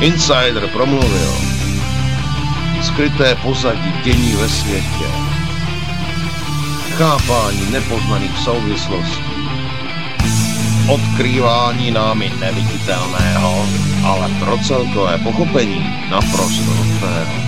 Insider promluvil. Skryté pozadí dění ve světě. Chápání nepoznaných souvislostí. Odkrývání námi neviditelného, ale pro celkové pochopení naprosto nutného.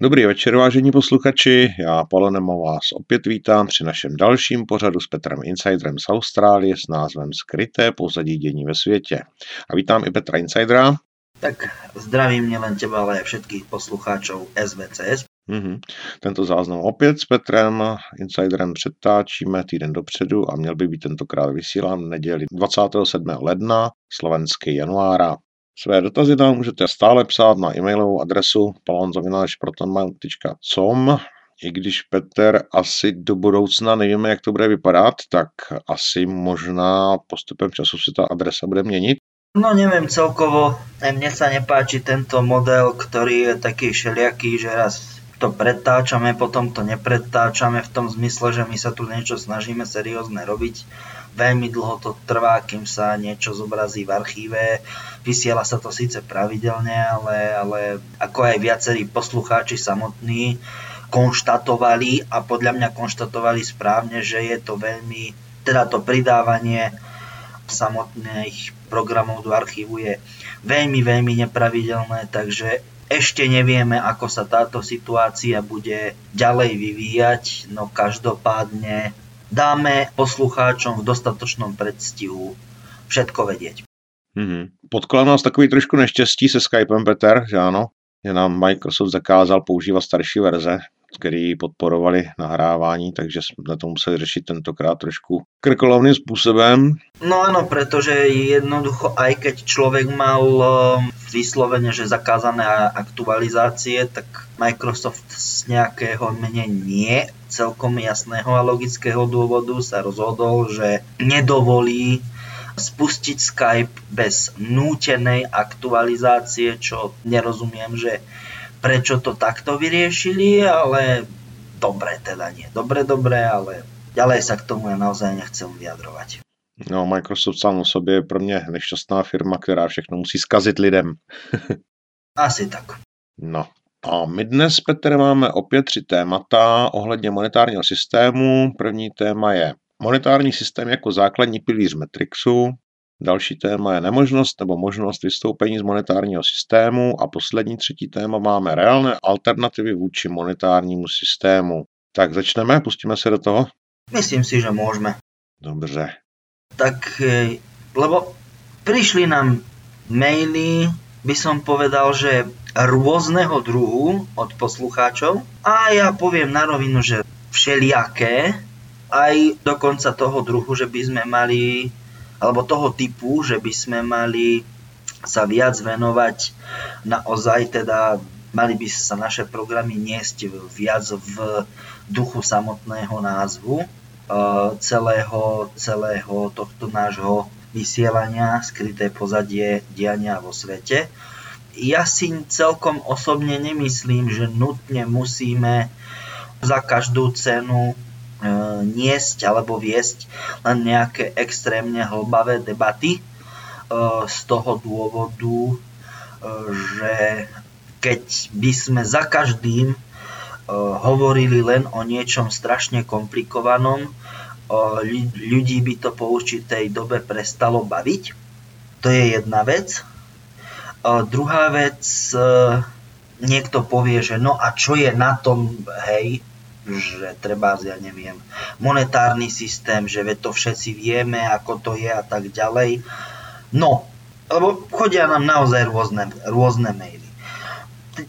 Dobrý večer, vážení posluchači. Já, Polonem, vás opět vítám při našem dalším pořadu s Petrem Insiderem z Austrálie s názvem Skryté pozadí dění ve světě. A vítám i Petra Insidera. Tak zdravím nielen teba, ale aj všetkých poslucháčov SVCS. Mm-hmm. Tento záznam opět s Petrem Insiderem přetáčíme týden dopředu a měl by být tentokrát vysílán neděli 27. ledna slovenský januára. Své dotazy nám můžete stále psát na e-mailovou adresu palonzavináčprotonmail.com i když Petr asi do budoucna nevíme, jak to bude vypadat, tak asi možná postupem času se ta adresa bude měnit. No neviem celkovo, mne sa nepáči tento model, ktorý je taký všelijaký, že raz to pretáčame, potom to nepretáčame v tom zmysle, že my sa tu niečo snažíme seriózne robiť Veľmi dlho to trvá, kým sa niečo zobrazí v archíve. Vysiela sa to síce pravidelne, ale, ale ako aj viacerí poslucháči samotní konštatovali a podľa mňa konštatovali správne, že je to veľmi, teda to pridávanie samotných programov do archívu je veľmi, veľmi nepravidelné, takže ešte nevieme, ako sa táto situácia bude ďalej vyvíjať, no každopádne dáme poslucháčom v dostatočnom predstihu všetko vedieť. Mm-hmm. Potkal nás takový trošku neštěstí se Skypem, Peter, že ano? Že nám Microsoft zakázal používat starší verze, který podporovali nahrávání, takže jsme to museli řešit tentokrát trošku krkolovným způsobem. No áno, pretože jednoducho, aj keď človek mal um, vyslovene, že zakázané aktualizácie, tak Microsoft z nejakého mene nie celkom jasného a logického dôvodu sa rozhodol, že nedovolí spustiť Skype bez nútenej aktualizácie, čo nerozumiem, že prečo to takto vyriešili, ale dobre teda nie. Dobre, dobre, ale ďalej sa k tomu ja naozaj nechcem vyjadrovať. No, Microsoft sám o sobě je pro mě nešťastná firma, která všechno musí skazit lidem. Asi tak. No, a my dnes, Petr, máme opět tři témata ohledně monetárního systému. První téma je monetární systém jako základní pilíř Matrixu, Další téma je nemožnost nebo možnost vystoupení z monetárního systému a poslední třetí téma máme reálné alternativy vůči monetárnímu systému. Tak začneme, pustíme se do toho? Myslím si, že môžeme. Dobře. Tak, e, lebo prišli nám maily, by som povedal, že rôzneho druhu od poslucháčov a ja poviem na rovinu, že všelijaké, aj dokonca toho druhu, že by sme mali alebo toho typu, že by sme mali sa viac venovať naozaj teda mali by sa naše programy niesť viac v duchu samotného názvu e, celého, celého tohto nášho vysielania, skryté pozadie diania vo svete. Ja si celkom osobne nemyslím, že nutne musíme za každú cenu E, niesť alebo viesť len nejaké extrémne hlbavé debaty e, z toho dôvodu, e, že keď by sme za každým hovorili len o niečom strašne komplikovanom, ľudí by to po určitej dobe prestalo baviť. To je jedna vec. Druhá vec, niekto povie, že no a čo je na tom, hej, že treba, ja neviem, monetárny systém, že to všetci vieme, ako to je a tak ďalej. No, lebo chodia nám naozaj rôzne, rôzne maily.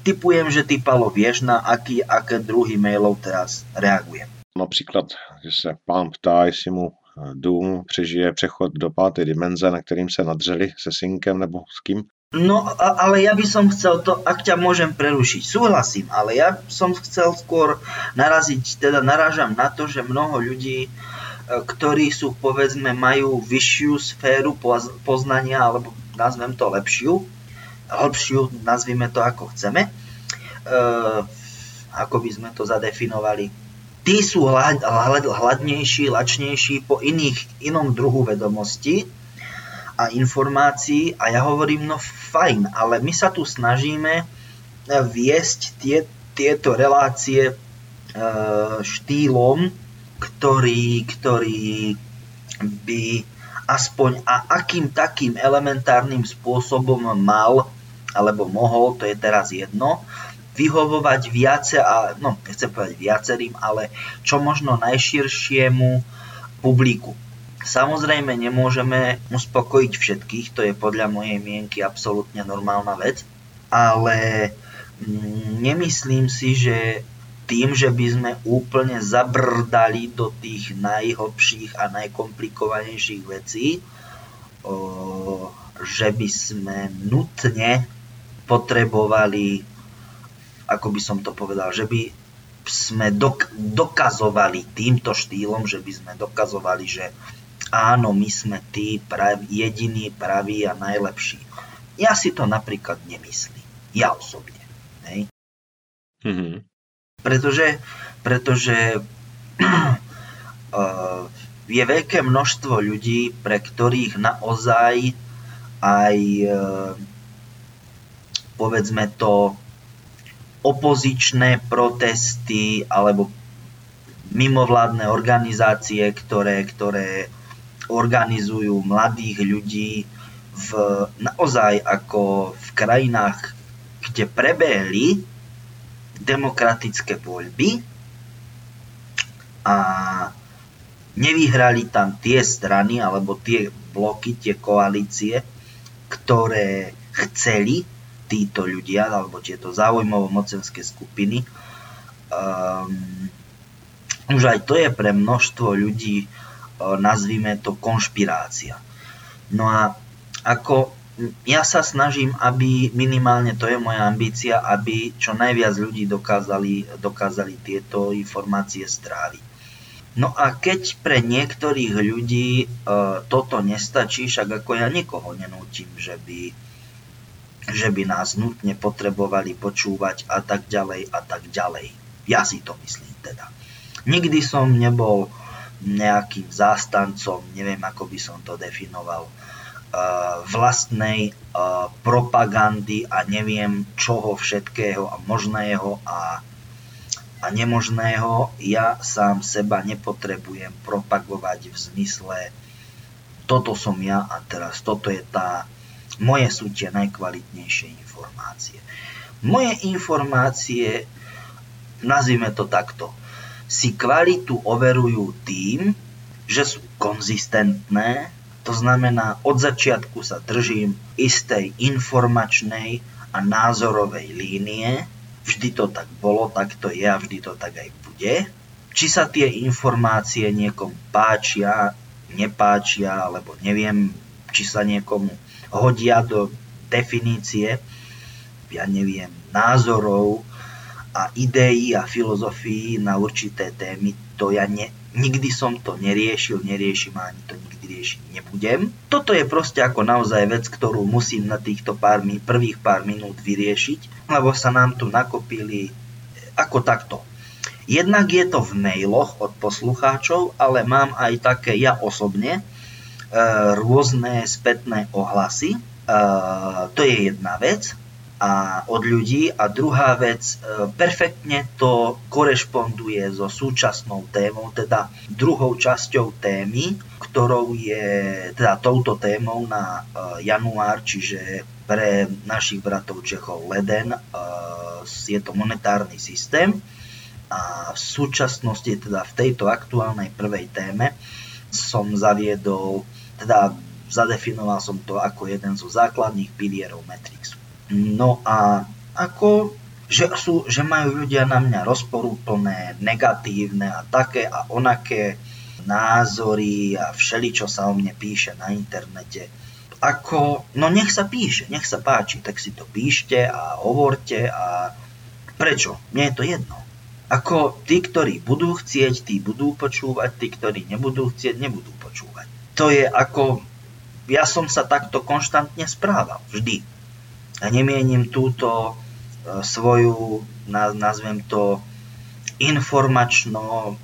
Typujem, že ty, Palo, vieš, na aký, aké druhý mailov teraz reaguje. Například, že se pán ptá, jestli mu dům přežije přechod do páté dimenze, na kterým se nadřeli se synkem nebo s kým? No, ale ja by som chcel to, ak ťa môžem prerušiť, súhlasím, ale ja som chcel skôr naraziť, teda narážam na to, že mnoho ľudí, e, ktorí sú, povedzme, majú vyššiu sféru poznania, alebo nazvem to lepšiu, hĺbšiu, nazvime to ako chceme, e, ako by sme to zadefinovali. Tí sú hlad, hlad, hladnejší, lačnejší po iných, inom druhu vedomosti, a informácií a ja hovorím, no fajn, ale my sa tu snažíme eh, viesť tie, tieto relácie e, štýlom, ktorý, ktorý by aspoň a akým takým elementárnym spôsobom mal alebo mohol, to je teraz jedno, vyhovovať viace, a, no nechcem povedať viacerým, ale čo možno najširšiemu publiku. Samozrejme nemôžeme uspokojiť všetkých, to je podľa mojej mienky absolútne normálna vec, ale mm, nemyslím si, že tým, že by sme úplne zabrdali do tých najhlbších a najkomplikovanejších vecí, že by sme nutne potrebovali, ako by som to povedal, že by sme dok- dokazovali týmto štýlom, že by sme dokazovali, že áno, my sme tí prav, jediní, praví a najlepší. Ja si to napríklad nemyslím. Ja osobne. Hej? Mm-hmm. Pretože, pretože uh, je veľké množstvo ľudí, pre ktorých naozaj aj uh, povedzme to opozičné protesty alebo mimovládne organizácie, ktoré, ktoré organizujú mladých ľudí v, naozaj ako v krajinách, kde prebehli demokratické voľby a nevyhrali tam tie strany alebo tie bloky, tie koalície, ktoré chceli títo ľudia alebo tieto záujmovo-mocenské skupiny. Um, už aj to je pre množstvo ľudí nazvime to konšpirácia. No a ako ja sa snažím, aby minimálne to je moja ambícia, aby čo najviac ľudí dokázali, dokázali tieto informácie stráviť. No a keď pre niektorých ľudí e, toto nestačí, však ako ja nikoho nenútim, že by, že by nás nutne potrebovali počúvať a tak ďalej a tak ďalej. Ja si to myslím teda. Nikdy som nebol nejakým zástancom, neviem ako by som to definoval, uh, vlastnej uh, propagandy a neviem čoho všetkého a možného a, a nemožného. Ja sám seba nepotrebujem propagovať v zmysle toto som ja a teraz toto je tá moje sú tie najkvalitnejšie informácie. Moje informácie, nazvime to takto, si kvalitu overujú tým, že sú konzistentné, to znamená od začiatku sa držím istej informačnej a názorovej línie, vždy to tak bolo, tak to je a vždy to tak aj bude. Či sa tie informácie niekomu páčia, nepáčia, alebo neviem, či sa niekomu hodia do definície, ja neviem, názorov, a ideí a filozofií na určité témy, to ja ne, nikdy som to neriešil, neriešim a ani to nikdy riešiť nebudem. Toto je proste ako naozaj vec, ktorú musím na týchto pár, prvých pár minút vyriešiť, lebo sa nám tu nakopili ako takto. Jednak je to v mailoch od poslucháčov, ale mám aj také ja osobne e, rôzne spätné ohlasy. E, to je jedna vec a od ľudí. A druhá vec, e, perfektne to korešponduje so súčasnou témou, teda druhou časťou témy, ktorou je teda touto témou na e, január, čiže pre našich bratov Čechov leden e, je to monetárny systém a v súčasnosti, teda v tejto aktuálnej prvej téme som zaviedol, teda zadefinoval som to ako jeden zo základných pilierov Matrixu. No a ako, že, sú, že majú ľudia na mňa rozporúplné, negatívne a také a onaké názory a všeli, čo sa o mne píše na internete. Ako, no nech sa píše, nech sa páči, tak si to píšte a hovorte a prečo? Mne je to jedno. Ako tí, ktorí budú chcieť, tí budú počúvať, tí, ktorí nebudú chcieť, nebudú počúvať. To je ako, ja som sa takto konštantne správal, vždy. A nemienim túto e, svoju, nazvem to, informačno,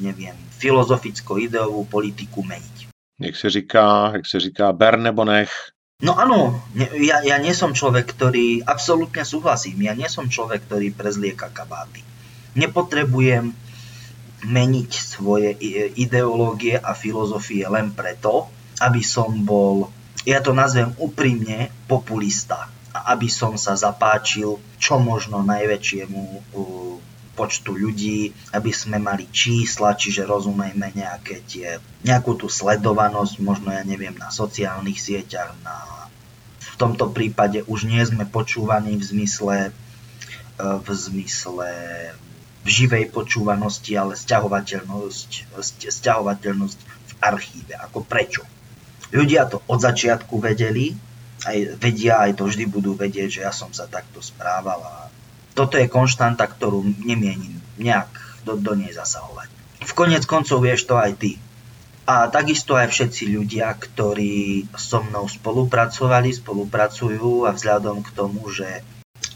neviem, filozoficko-ideovú politiku meniť. Jak se říká, jak se říká, ber nebo nech. No áno, ja, ja nie som človek, ktorý, absolútne súhlasím, ja nie som človek, ktorý prezlieka kabáty. Nepotrebujem meniť svoje ideológie a filozofie len preto, aby som bol, ja to nazvem úprimne, populista. Aby som sa zapáčil čo možno najväčšiemu počtu ľudí, aby sme mali čísla, čiže rozumejme nejaké tie, nejakú tú sledovanosť, možno ja neviem, na sociálnych sieťach, na, v tomto prípade už nie sme počúvaní v zmysle, e, v zmysle v živej počúvanosti, ale sťahovateľnosť, sťahovateľnosť v archíve. Ako prečo? Ľudia to od začiatku vedeli, aj vedia, aj to vždy budú vedieť, že ja som sa takto správal a toto je konštanta, ktorú nemienim nejak do, do nej zasahovať. V konec koncov vieš to aj ty. A takisto aj všetci ľudia, ktorí so mnou spolupracovali, spolupracujú a vzhľadom k tomu, že,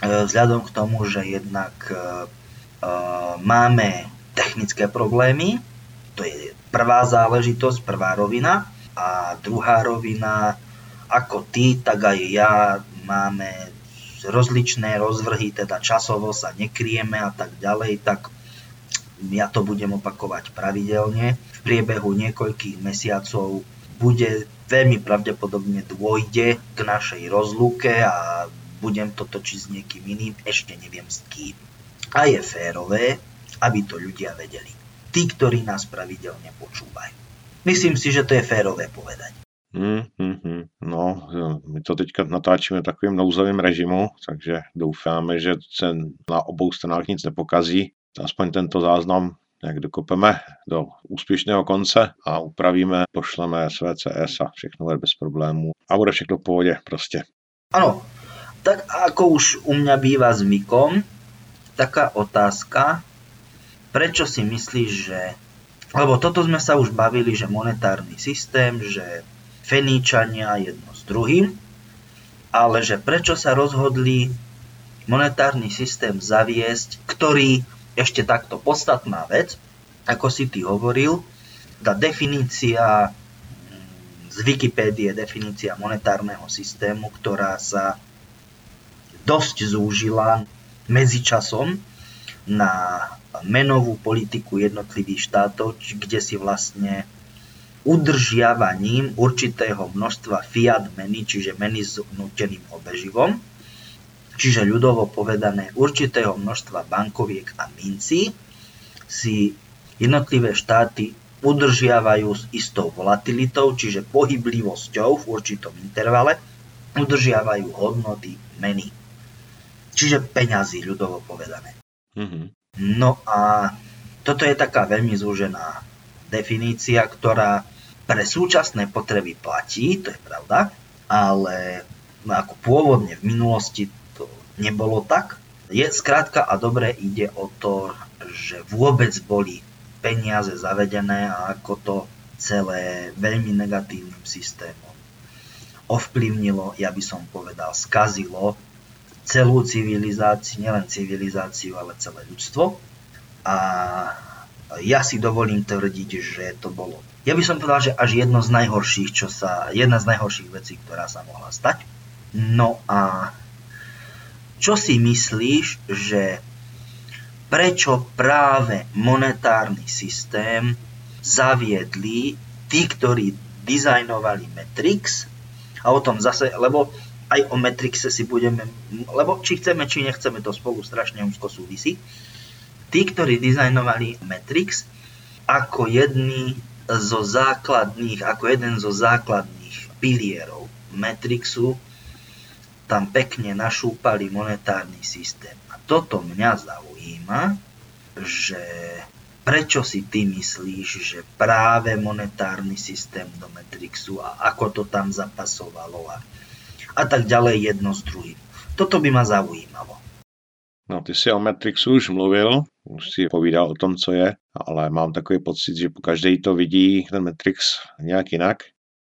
e, vzhľadom k tomu, že jednak uh, máme technické problémy, to je prvá záležitosť, prvá rovina. A druhá rovina, ako ty, tak aj ja máme rozličné rozvrhy, teda časovo sa nekrieme a tak ďalej, tak ja to budem opakovať pravidelne. V priebehu niekoľkých mesiacov bude veľmi pravdepodobne dôjde k našej rozlúke a budem to točiť s niekým iným, ešte neviem s kým. A je férové, aby to ľudia vedeli. Tí, ktorí nás pravidelne počúvajú. Myslím si, že to je férové povedať. Hmm, hmm, hmm. No, my to teďka natáčíme v takovým nouzovém režimu, takže doufáme, že se na obou stranách nic nepokazí. Aspoň tento záznam jak dokopeme do úspěšného konce a upravíme, pošleme SVCS a všechno bude bez problémů a bude všechno v pohodě prostě. Ano, tak ako už u mňa býva zvykom, taká otázka, prečo si myslíš, že lebo toto sme sa už bavili, že monetárny systém, že Feníčania jedno s druhým, ale že prečo sa rozhodli monetárny systém zaviesť, ktorý ešte takto podstatná vec, ako si ty hovoril, tá definícia z Wikipédie, definícia monetárneho systému, ktorá sa dosť zúžila medzičasom na menovú politiku jednotlivých štátov, kde si vlastne udržiavaním určitého množstva fiat meny, čiže meny s nuteným obeživom, čiže ľudovo povedané určitého množstva bankoviek a mincí, si jednotlivé štáty udržiavajú s istou volatilitou, čiže pohyblivosťou v určitom intervale, udržiavajú hodnoty meny. Čiže peňazí, ľudovo povedané. Mm-hmm. No a toto je taká veľmi zúžená definícia, ktorá pre súčasné potreby platí, to je pravda, ale ako pôvodne v minulosti to nebolo tak. Je skrátka a dobre ide o to, že vôbec boli peniaze zavedené a ako to celé veľmi negatívnym systémom ovplyvnilo, ja by som povedal, skazilo celú civilizáciu, nielen civilizáciu, ale celé ľudstvo. A ja si dovolím tvrdiť, že to bolo. Ja by som povedal, že až jedno z najhorších, čo sa, jedna z najhorších vecí, ktorá sa mohla stať. No a čo si myslíš, že prečo práve monetárny systém zaviedli tí, ktorí dizajnovali Matrix a o tom zase, lebo aj o Matrixe si budeme, lebo či chceme, či nechceme, to spolu strašne úzko súvisí tí, ktorí dizajnovali Matrix, ako jedný zo základných, ako jeden zo základných pilierov Matrixu, tam pekne našúpali monetárny systém. A toto mňa zaujíma, že prečo si ty myslíš, že práve monetárny systém do Matrixu a ako to tam zapasovalo a, a tak ďalej jedno s druhým. Toto by ma zaujímalo. No, ty si o Matrixu už mluvil, už si povídal o tom, co je, ale mám takový pocit, že každý to vidí, ten Matrix, nějak jinak.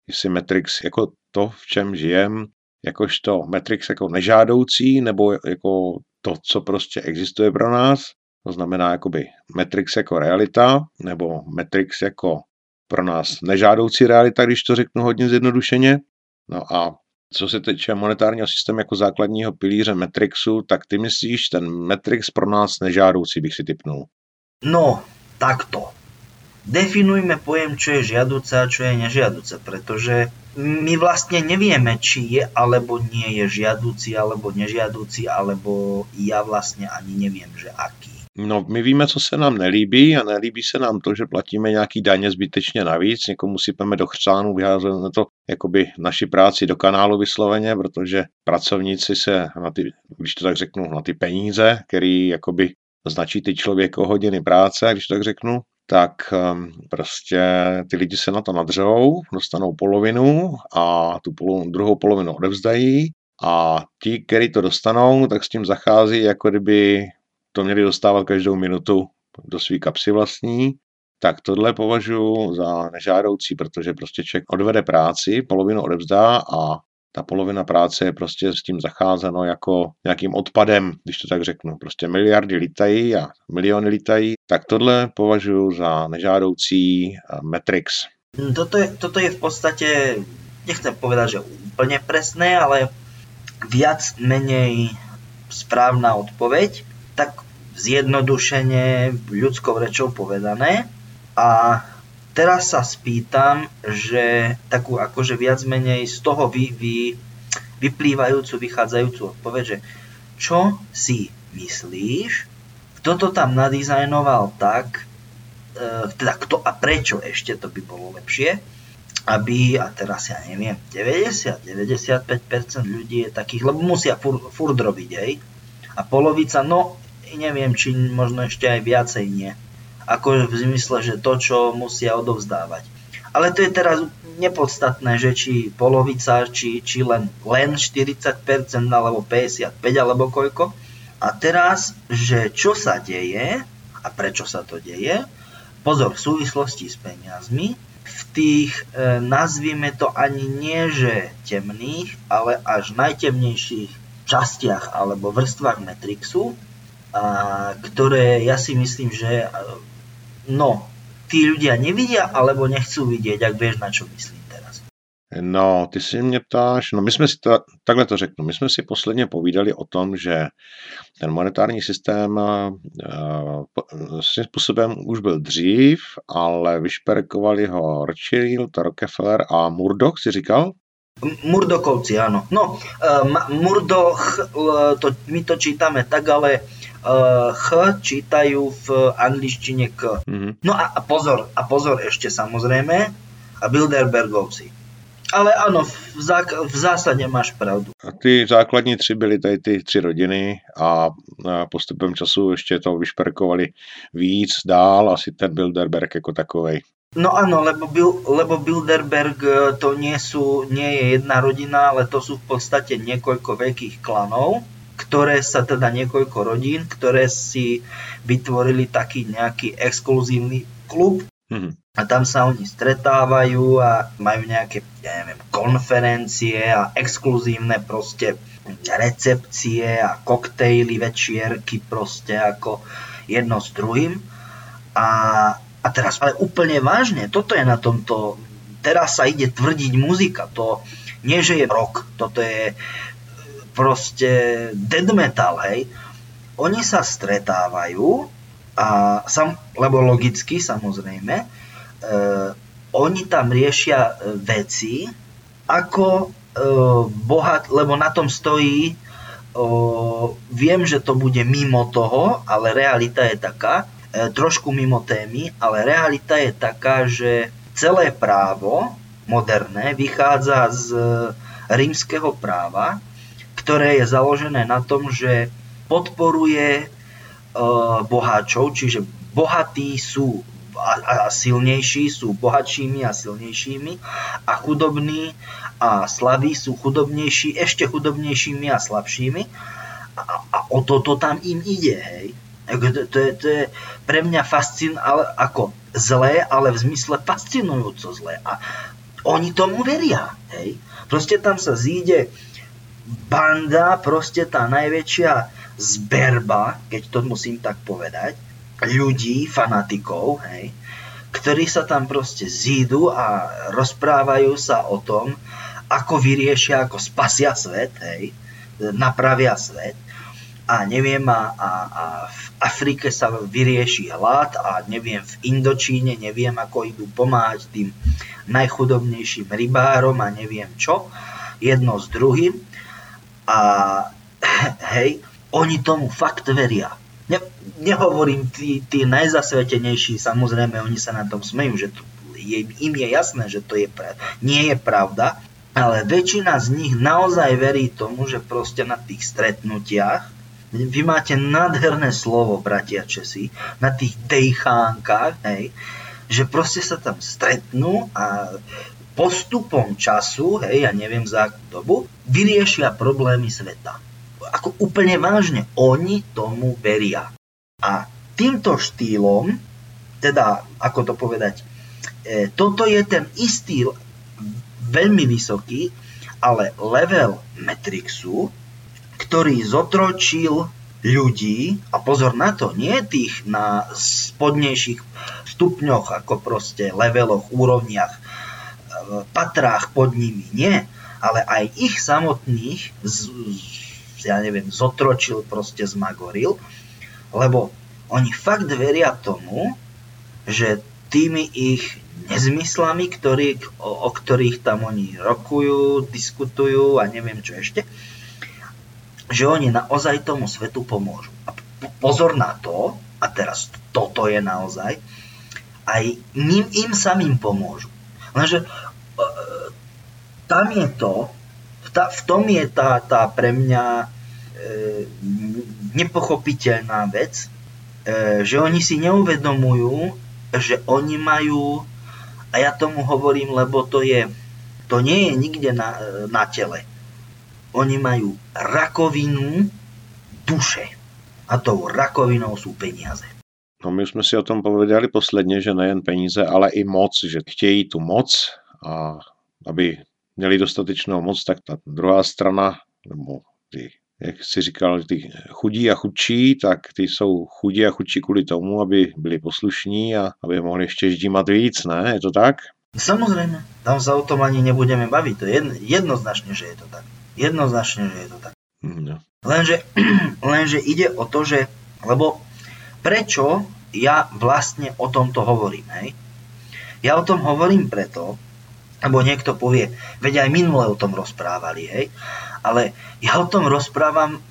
Jestli Matrix jako to, v čem žijem, jakožto Matrix jako nežádoucí, nebo jako to, co prostě existuje pro nás, to znamená jakoby Matrix jako realita, nebo Matrix jako pro nás nežádoucí realita, když to řeknu hodně zjednodušeně. No a co se týče monetárního systému jako základního pilíře Matrixu, tak ty myslíš ten Matrix pro nás nežádoucí, bych si typnul. No, takto. Definujme pojem, čo je žiaduce a čo je nežiaduce, pretože my vlastne nevieme, či je alebo nie je žiaduci alebo nežiaduci, alebo ja vlastne ani neviem, že aký. No, my víme, co se nám nelíbí a nelíbí se nám to, že platíme nějaký daně zbytečně navíc, někomu sypeme do chřánu, vyházíme to jakoby naši práci do kanálu vysloveně, protože pracovníci se na ty, když to tak řeknu, na ty peníze, který jakoby značí ty člověko hodiny práce, když to tak řeknu, tak um, prostě ty lidi se na to nadřou, dostanou polovinu a tu polo, druhou polovinu odevzdají a ti, kteří to dostanou, tak s tím zachází, jako kdyby to měli dostávat každou minutu do své kapsy vlastní, tak tohle považuji za nežádoucí, protože prostě člověk odvede práci, polovinu odevzdá a ta polovina práce je prostě s tím zacházeno jako nějakým odpadem, když to tak řeknu. Prostě miliardy lítají a miliony lítají, tak tohle považuji za nežádoucí eh, Matrix. Hm, toto je, toto je v podstate, nechcem povedať, že úplne presné, ale viac menej správna odpoveď tak zjednodušene ľudskou rečou povedané. A teraz sa spýtam, že takú akože viac menej z toho vy, vy, vyplývajúcu, vychádzajúcu odpoveď, že čo si myslíš, kto to tam nadizajnoval tak, e, teda kto a prečo ešte to by bolo lepšie, aby, a teraz ja neviem, 90-95% ľudí je takých, lebo musia furt, furt robiť, hej, a polovica, no neviem, či možno ešte aj viacej nie. Ako v zmysle, že to, čo musia odovzdávať. Ale to je teraz nepodstatné, že či polovica, či, či len, len 40% alebo 55 alebo koľko. A teraz, že čo sa deje a prečo sa to deje, pozor, v súvislosti s peniazmi, v tých, e, nazvime to ani nie, že temných, ale až najtemnejších častiach alebo vrstvách Matrixu, a ktoré ja si myslím, že no, tí ľudia nevidia alebo nechcú vidieť, ak vieš, na čo myslím teraz. No, ty si mě ptáš, no my jsme si, ta, takhle to řeknu, my jsme si posledně povídali o tom, že ten monetární systém uh, svým způsobem už byl dřív, ale vyšperkovali ho Rothschild, Rockefeller a Murdoch, si říkal? Murdokovci, áno. No, uh, Murdoch, uh, to, my to čítame tak, ale uh, Ch čítajú v angličtine K. Mm-hmm. No a, a pozor, a pozor ešte samozrejme, a Bilderbergovci. Ale áno, v, zák- v zásade máš pravdu. Ty základní tři byly tady ty tři rodiny a postupem času ještě to vyšperkovali víc dál, asi ten Bilderberg jako takovej. No áno, lebo, Bil, lebo Bilderberg e, to nie, sú, nie je jedna rodina, ale to sú v podstate niekoľko veľkých klanov ktoré sa teda niekoľko rodín, ktoré si vytvorili taký nejaký exkluzívny klub mm-hmm. a tam sa oni stretávajú a majú nejaké, ja neviem, konferencie a exkluzívne proste recepcie a koktejly, večierky proste ako jedno s druhým. A, a teraz, ale úplne vážne, toto je na tomto, teraz sa ide tvrdiť muzika, to nie, že je rock, toto je proste dead metal, hej, oni sa stretávajú a sam, lebo logicky samozrejme, e, oni tam riešia e, veci, ako e, bohat, lebo na tom stojí, e, viem, že to bude mimo toho, ale realita je taká, e, trošku mimo témy, ale realita je taká, že celé právo moderné vychádza z rímskeho práva, ktoré je založené na tom, že podporuje uh, boháčov, čiže bohatí sú a, a silnejší sú bohatšími a silnejšími a chudobní a slabí sú chudobnejší, ešte chudobnejšími a slabšími a, a o toto tam im ide, hej. To, to, je, to je pre mňa fascin, ale ako zlé, ale v zmysle fascinujúco zlé. A oni tomu veria, hej. Proste tam sa zíde banda, proste tá najväčšia zberba, keď to musím tak povedať, ľudí, fanatikov, hej, ktorí sa tam proste zídu a rozprávajú sa o tom, ako vyriešia, ako spasia svet, hej, napravia svet. A neviem, a, a, a v Afrike sa vyrieši hlad a neviem, v Indočíne neviem, ako idú pomáhať tým najchudobnejším rybárom a neviem čo, jedno s druhým. A hej, oni tomu fakt veria. Ne, nehovorím tí, tí najzasvetenejší, samozrejme oni sa na tom smejú, že to, je, im je jasné, že to je nie je pravda, ale väčšina z nich naozaj verí tomu, že proste na tých stretnutiach vy máte nádherné slovo, bratia Česi, na tých dejchánkach, hej, že proste sa tam stretnú a postupom času, hej, ja neviem za akú dobu, vyriešia problémy sveta ako úplne vážne. Oni tomu veria. A týmto štýlom, teda, ako to povedať, e, toto je ten istý, veľmi vysoký, ale level Matrixu, ktorý zotročil ľudí, a pozor na to, nie tých na spodnejších stupňoch, ako proste leveloch, úrovniach, patrách pod nimi, nie, ale aj ich samotných z, ja neviem, zotročil, proste zmagoril, lebo oni fakt veria tomu, že tými ich nezmyslami, ktorý, o, o ktorých tam oni rokujú, diskutujú a neviem čo ešte, že oni naozaj tomu svetu pomôžu. A pozor na to, a teraz toto je naozaj, aj ním im samým pomôžu. Lenže tam je to, v tom je tá, tá pre mňa e, nepochopiteľná vec, e, že oni si neuvedomujú, že oni majú, a ja tomu hovorím, lebo to je, to nie je nikde na, na tele. Oni majú rakovinu duše. A tou rakovinou sú peniaze. No my jsme si o tom povedali posledně, že nejen peníze, ale i moc, že chtějí tu moc a aby měli dostatečnou moc, tak ta druhá strana, nebo ty, jak si říkal, ty chudí a chudší, tak ty jsou chudí a chudší kvůli tomu, aby byli poslušní a aby mohli ještě ždímat víc, ne? Je to tak? Samozrejme, tam sa o tom ani nebudeme baviť. To je jedno, jednoznačne, že je to tak. Jednoznačne, že je to tak. No. lenže, lenže ide o to, že, lebo prečo ja vlastne o tomto hovorím, hej? Ja o tom hovorím preto, lebo niekto povie, veď aj minule o tom rozprávali, hej. Ale ja o tom rozprávam e,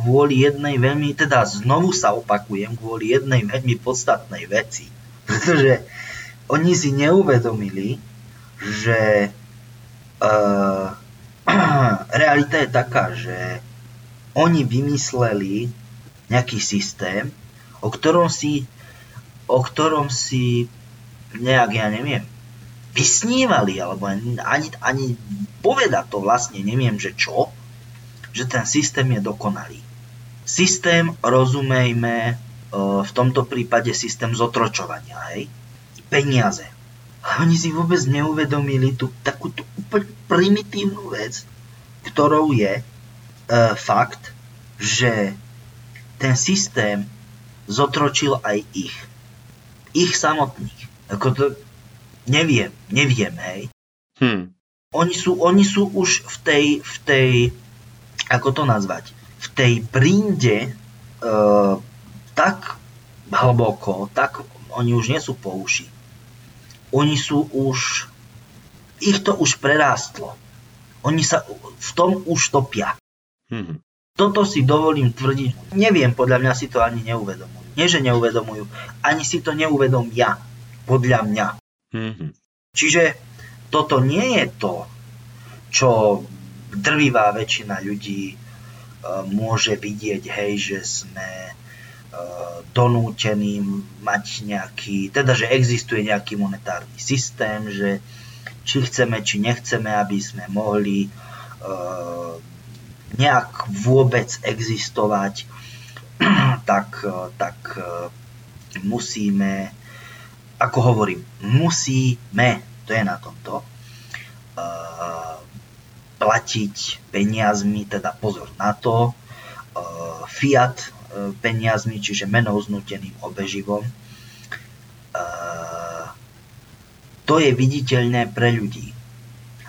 kvôli jednej veľmi, teda znovu sa opakujem, kvôli jednej veľmi podstatnej veci. Pretože oni si neuvedomili, že uh, realita je taká, že oni vymysleli nejaký systém, o ktorom si, o ktorom si nejak, ja neviem, vysnívali, alebo ani, ani povedať to vlastne neviem, že čo, že ten systém je dokonalý. Systém, rozumejme, e, v tomto prípade systém zotročovania, hej? Peniaze. Oni si vôbec neuvedomili tú takúto úplne primitívnu vec, ktorou je e, fakt, že ten systém zotročil aj ich. Ich samotných. Ako to, Neviem, neviem, hej. Hmm. Oni, sú, oni sú už v tej, v tej, ako to nazvať, v tej brinde uh, tak hlboko, tak oni už nie sú po uši. Oni sú už, ich to už prerástlo. Oni sa v tom už topia. Hmm. Toto si dovolím tvrdiť. Neviem, podľa mňa si to ani neuvedomujú. Nie, že neuvedomujú. Ani si to neuvedom ja. Podľa mňa. Mm-hmm. Čiže toto nie je to, čo drvivá väčšina ľudí e, môže vidieť, hej, že sme donútený mať nejaký, teda že existuje nejaký monetárny systém, že či chceme, či nechceme, aby sme mohli uh, nejak vôbec existovať, tak, tak musíme, ako hovorím, musíme, to je na tomto, uh, platiť peniazmi, teda pozor na to, uh, fiat uh, peniazmi, čiže menou znúteným obeživom. Uh, to je viditeľné pre ľudí.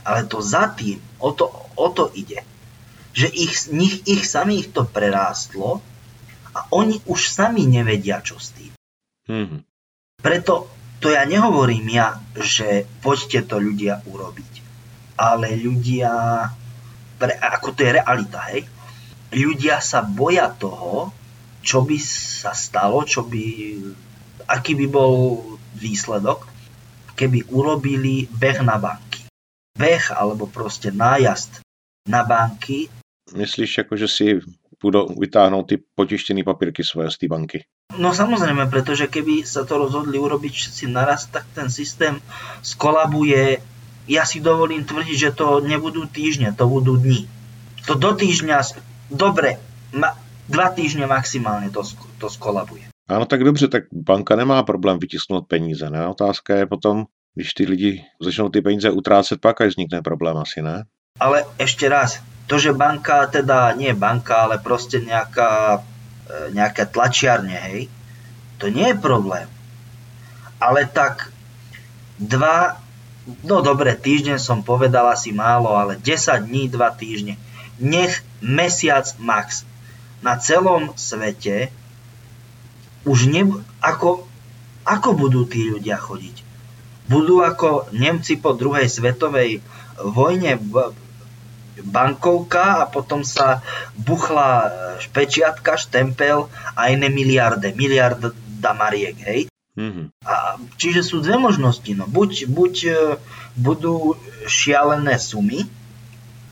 Ale to za tým, o to, o to ide, že ich, nich, ich samých to prerástlo a oni už sami nevedia, čo s tým. Mm-hmm. Preto to ja nehovorím ja, že poďte to ľudia urobiť. Ale ľudia, pre, ako to je realita, hej, ľudia sa boja toho, čo by sa stalo, čo by, aký by bol výsledok, keby urobili beh na banky. Beh alebo proste nájazd na banky. Myslíš, ako, že si budú vytáhnuť ty potištené papírky svoje z tej banky? No samozrejme, pretože keby sa to rozhodli urobiť všetci naraz, tak ten systém skolabuje. Ja si dovolím tvrdiť, že to nebudú týždne, to budú dni. To do týždňa, dobre, ma, dva týždne maximálne to, to skolabuje. Áno, tak dobře, tak banka nemá problém vytisknout peníze, ne? Otázka je potom, když ty lidi začnou ty peníze utrácet, pak aj vznikne problém asi, ne? Ale ešte raz, to, že banka, teda nie banka, ale proste nejaká, e, nejaké tlačiarne, hej, to nie je problém. Ale tak dva, no dobre, týždeň som povedal asi málo, ale 10 dní, dva týždne. Nech mesiac max. Na celom svete už ne, ako, ako budú tí ľudia chodiť? Budú ako Nemci po druhej svetovej vojne bankovka a potom sa buchla e, špečiatka, štempel a iné miliarde, miliarda mariek, hej? Mm-hmm. A, čiže sú dve možnosti. No. Buď, buď e, budú šialené sumy,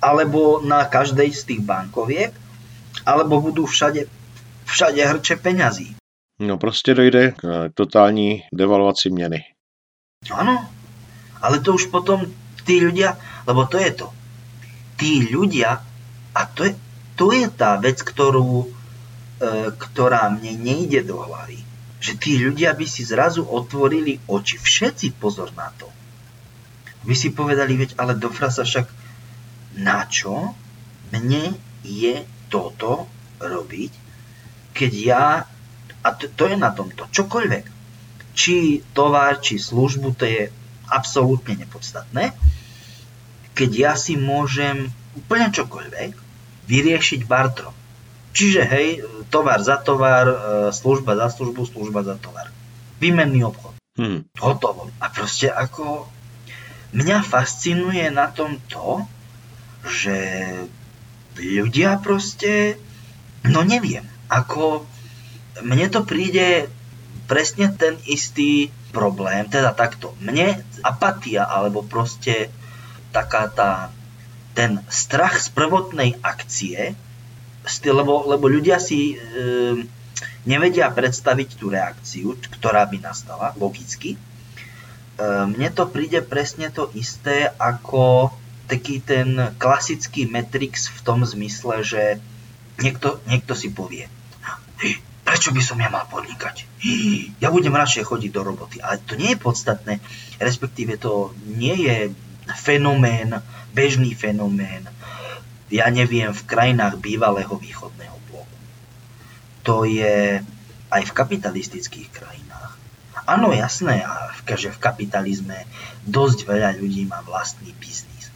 alebo na každej z tých bankoviek, alebo budú všade, všade hrče peňazí. No prostě dojde k totální devalvaci měny. Áno, ale to už potom tí ľudia, lebo to je to. Tí ľudia, a to je, to je tá vec, ktorú, e, ktorá mne nejde do hlavy. Že tí ľudia by si zrazu otvorili oči. Všetci pozor na to. Vy si povedali, veď ale do frasa však na čo mne je toto robiť, keď ja a to, to je na tomto. Čokoľvek. Či tovar, či službu, to je absolútne nepodstatné. Keď ja si môžem úplne čokoľvek vyriešiť bartrom. Čiže hej, tovar za tovar, e, služba za službu, služba za tovar. Výmenný obchod. Hmm. Hotovo. A proste ako... Mňa fascinuje na tom to, že ľudia proste... No neviem, ako mne to príde presne ten istý problém, teda takto. Mne apatia, alebo proste taká tá, ten strach z prvotnej akcie, lebo, lebo ľudia si e, nevedia predstaviť tú reakciu, ktorá by nastala, logicky. E, mne to príde presne to isté ako taký ten klasický Matrix v tom zmysle, že niekto, niekto si povie, prečo by som ja mal podnikať? Ja budem radšej chodiť do roboty. Ale to nie je podstatné, respektíve to nie je fenomén, bežný fenomén, ja neviem, v krajinách bývalého východného bloku. To je aj v kapitalistických krajinách. Áno, jasné, že v kapitalizme dosť veľa ľudí má vlastný biznis.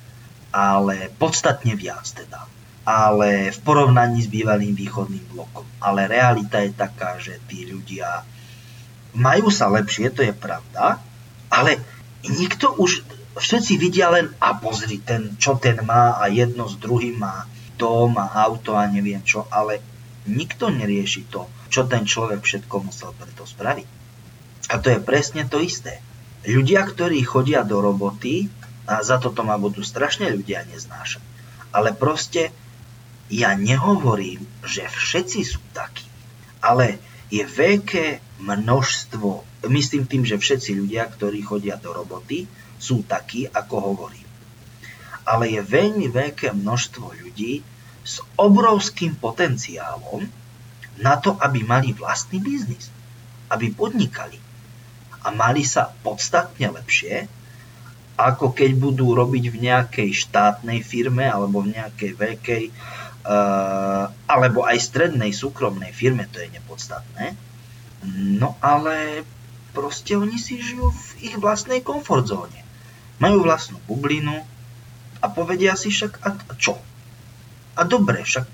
Ale podstatne viac teda ale v porovnaní s bývalým východným blokom. Ale realita je taká, že tí ľudia majú sa lepšie, to je pravda, ale nikto už, všetci vidia len, a pozri, ten, čo ten má a jedno s druhým má dom a auto a neviem čo, ale nikto nerieši to, čo ten človek všetko musel preto spraviť. A to je presne to isté. Ľudia, ktorí chodia do roboty, a za toto ma budú strašne ľudia neznášať, ale proste ja nehovorím, že všetci sú takí, ale je veľké množstvo, myslím tým, že všetci ľudia, ktorí chodia do roboty, sú takí, ako hovorím. Ale je veľmi veľké množstvo ľudí s obrovským potenciálom na to, aby mali vlastný biznis, aby podnikali a mali sa podstatne lepšie, ako keď budú robiť v nejakej štátnej firme alebo v nejakej veľkej uh, alebo aj strednej súkromnej firme, to je nepodstatné. No ale proste oni si žijú v ich vlastnej komfortzóne. Majú vlastnú bublinu a povedia si však a čo? A dobre, však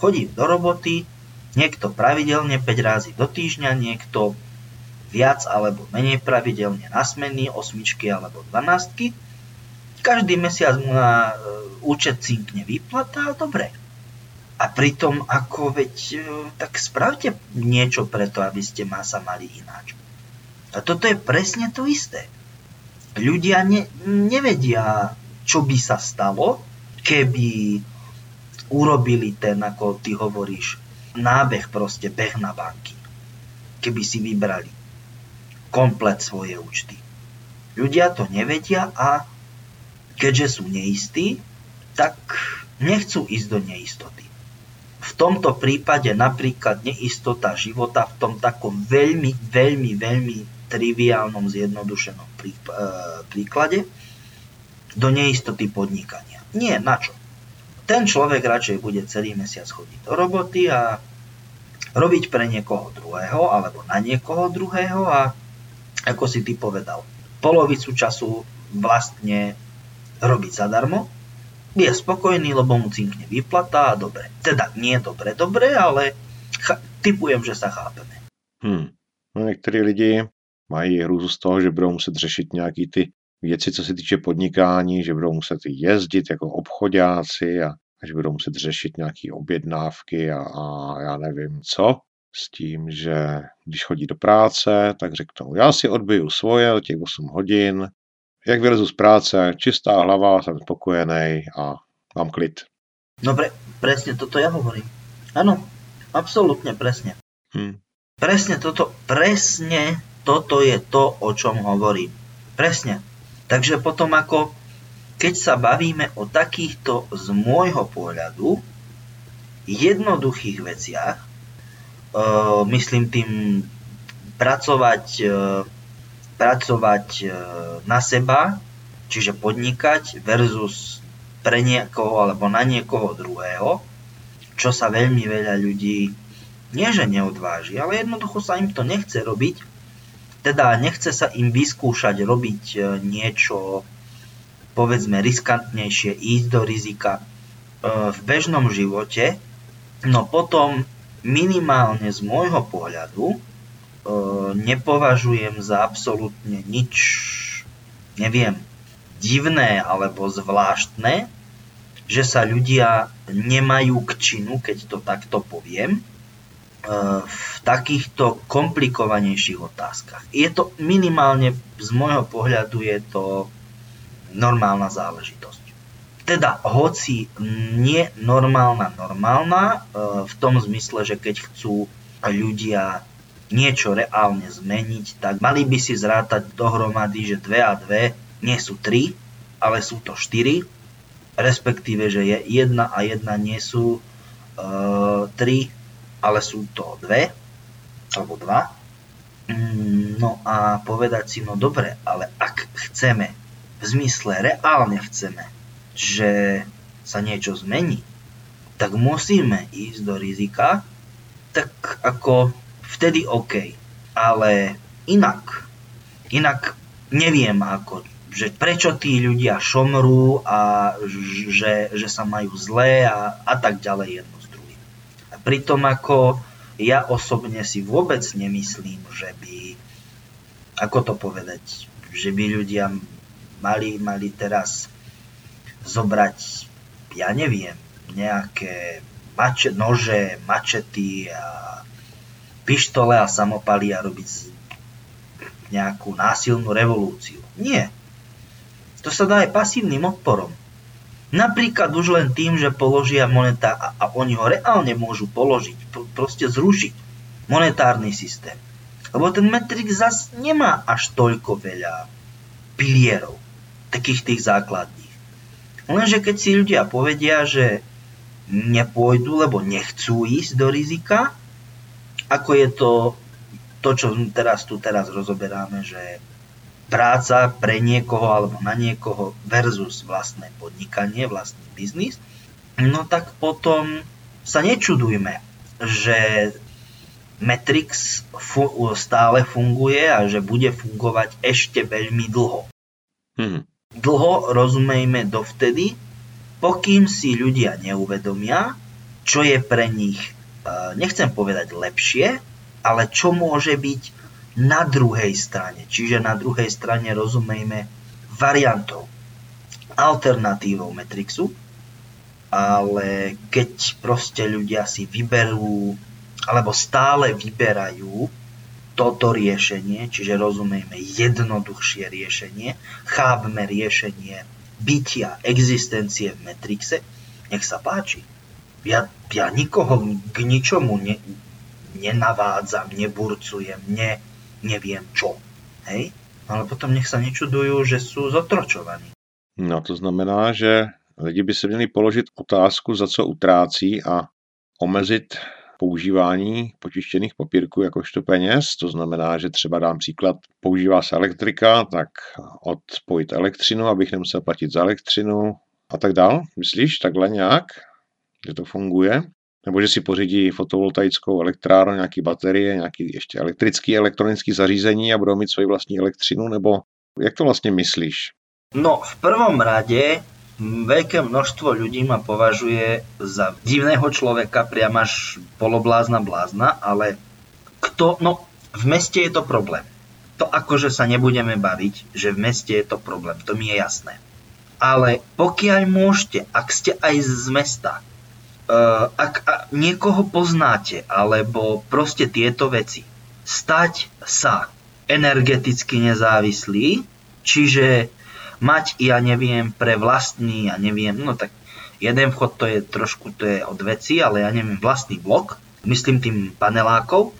chodím do roboty, niekto pravidelne 5 razy do týždňa, niekto viac alebo menej pravidelne na smeny, osmičky alebo dvanástky. Každý mesiac mu na e, účet cinkne výplata a dobre. A pritom ako veď, e, tak spravte niečo preto, aby ste ma sa mali ináč. A toto je presne to isté. Ľudia ne, nevedia, čo by sa stalo, keby urobili ten, ako ty hovoríš, nábeh proste, beh na banky. Keby si vybrali komplet svoje účty. Ľudia to nevedia a keďže sú neistí, tak nechcú ísť do neistoty. V tomto prípade napríklad neistota života v tom takom veľmi, veľmi, veľmi triviálnom, zjednodušenom e, príklade do neistoty podnikania. Nie, na čo? Ten človek radšej bude celý mesiac chodiť do roboty a robiť pre niekoho druhého alebo na niekoho druhého a ako si ty povedal, polovicu času vlastne robiť zadarmo, je spokojný, lebo mu cinkne výplata a dobre. Teda nie dobre, dobre, ale ch- typujem, že sa chápeme. Hmm. No, některý lidi mají hrůzu z toho, že budou muset řešit nějaký ty věci, co se týče podnikání, že budou muset jezdit jako obchodáci a, a že budou muset řešit nějaké objednávky a, a já nevím co s tím, že když chodí do práce, tak řeknou, já si odbiju svoje těch 8 hodin, jak vylezu z práce, čistá hlava, jsem spokojený a mám klid. No pre, presne toto ja hovorím. Áno, absolútne presne. Hmm. Presne toto, presne toto je to, o čom hovorím. Presne. Takže potom ako, keď sa bavíme o takýchto z môjho pohľadu jednoduchých veciach, uh, myslím tým pracovať, uh, pracovať uh, na seba, čiže podnikať versus pre niekoho alebo na niekoho druhého, čo sa veľmi veľa ľudí nie že neodváži, ale jednoducho sa im to nechce robiť, teda nechce sa im vyskúšať robiť niečo povedzme riskantnejšie, ísť do rizika v bežnom živote, no potom minimálne z môjho pohľadu e, nepovažujem za absolútne nič, neviem, divné alebo zvláštne, že sa ľudia nemajú k činu, keď to takto poviem, e, v takýchto komplikovanejších otázkach. Je to minimálne z môjho pohľadu je to normálna záležitosť teda hoci nie normálna normálna, e, v tom zmysle, že keď chcú ľudia niečo reálne zmeniť, tak mali by si zrátať dohromady, že 2 a 2 nie sú 3, ale sú to 4, respektíve, že je 1 a 1 nie sú e, 3, ale sú to 2, alebo 2. Mm, no a povedať si, no dobre, ale ak chceme, v zmysle reálne chceme že sa niečo zmení, tak musíme ísť do rizika, tak ako vtedy OK. Ale inak, inak neviem ako, že prečo tí ľudia šomrú a že, že sa majú zlé a, a tak ďalej jedno pritom ako ja osobne si vôbec nemyslím, že by, ako to povedať, že by ľudia mali, mali teraz zobrať, ja neviem, nejaké mače, nože, mačety a pištole a samopaly a robiť nejakú násilnú revolúciu. Nie. To sa dá aj pasívnym odporom. Napríklad už len tým, že položia moneta a, a oni ho reálne môžu položiť, proste zrušiť. monetárny systém. Lebo ten Matrix zas nemá až toľko veľa pilierov, takých tých základných. Lenže keď si ľudia povedia, že nepôjdu, lebo nechcú ísť do rizika, ako je to to, čo teraz tu teraz rozoberáme, že práca pre niekoho alebo na niekoho versus vlastné podnikanie, vlastný biznis, no tak potom sa nečudujme, že Matrix fu- stále funguje a že bude fungovať ešte veľmi dlho. Hmm. Dlho rozumejme dovtedy, pokým si ľudia neuvedomia, čo je pre nich, e, nechcem povedať lepšie, ale čo môže byť na druhej strane. Čiže na druhej strane rozumejme variantou, alternatívou Matrixu, ale keď proste ľudia si vyberú alebo stále vyberajú toto riešenie, čiže rozumejme jednoduchšie riešenie, chápme riešenie bytia, existencie v Matrixe, nech sa páči. Ja, ja nikoho k ničomu ne, nenavádzam, neburcujem, ne, neviem čo. Hej? Ale potom nech sa nečudujú, že sú zotročovaní. No to znamená, že lidi by se měli položit otázku, za co utrácí a omezit používání počištěných papírků jakožto peněz. To znamená, že třeba dám příklad, používá se elektrika, tak odpojit elektřinu, abych nemusel platit za elektřinu a tak dál. Myslíš takhle nějak, že to funguje? Nebo že si pořídí fotovoltaickou elektrárnu, nějaký baterie, nějaký ještě elektrický, elektronický zařízení a budou mít svoji vlastní elektřinu, nebo jak to vlastně myslíš? No, v prvom rade veľké množstvo ľudí ma považuje za divného človeka, priam až poloblázna blázna, ale kto, no v meste je to problém. To akože sa nebudeme baviť, že v meste je to problém, to mi je jasné. Ale pokiaľ môžete, ak ste aj z mesta, ak a, niekoho poznáte, alebo proste tieto veci, stať sa energeticky nezávislý, čiže mať, ja neviem, pre vlastný, ja neviem, no tak jeden vchod to je trošku, to je od veci, ale ja neviem, vlastný blok, myslím tým panelákov,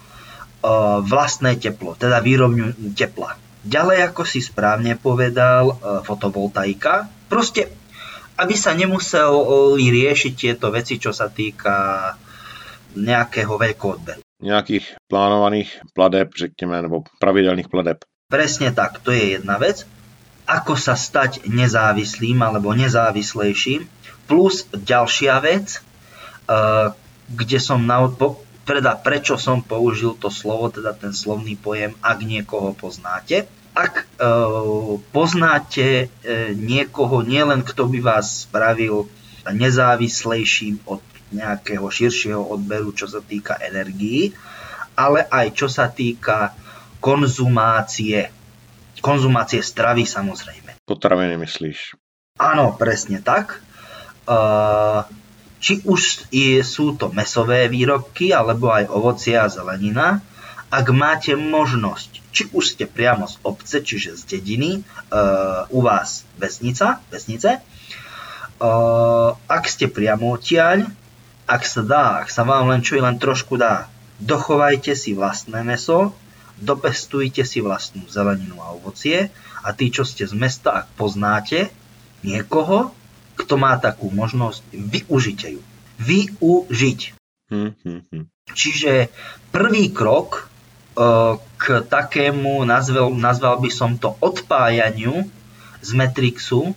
vlastné teplo, teda výrobňu tepla. Ďalej, ako si správne povedal, fotovoltaika. Proste, aby sa nemusel riešiť tieto veci, čo sa týka nejakého veľkoodberu. Nejakých plánovaných pladeb, řekněme, nebo pravidelných pladeb. Presne tak, to je jedna vec ako sa stať nezávislým alebo nezávislejším. Plus ďalšia vec, eh, kde som na, teda prečo som použil to slovo, teda ten slovný pojem, ak niekoho poznáte. Ak e, poznáte e, niekoho, nielen kto by vás spravil nezávislejším od nejakého širšieho odberu, čo sa týka energií, ale aj čo sa týka konzumácie konzumácie stravy samozrejme. Potraviny myslíš? Áno, presne tak. Či už sú to mesové výrobky, alebo aj ovocie a zelenina, ak máte možnosť, či už ste priamo z obce, čiže z dediny, u vás vesnica, vesnice, ak ste priamo odtiaľ, ak sa dá, ak sa vám len čo len trošku dá, dochovajte si vlastné meso, dopestujte si vlastnú zeleninu a ovocie a tí, čo ste z mesta, ak poznáte niekoho, kto má takú možnosť, využite ju. Využiť. Hmm, hmm, hmm. Čiže prvý krok k takému, nazval, nazval by som to odpájaniu z Matrixu,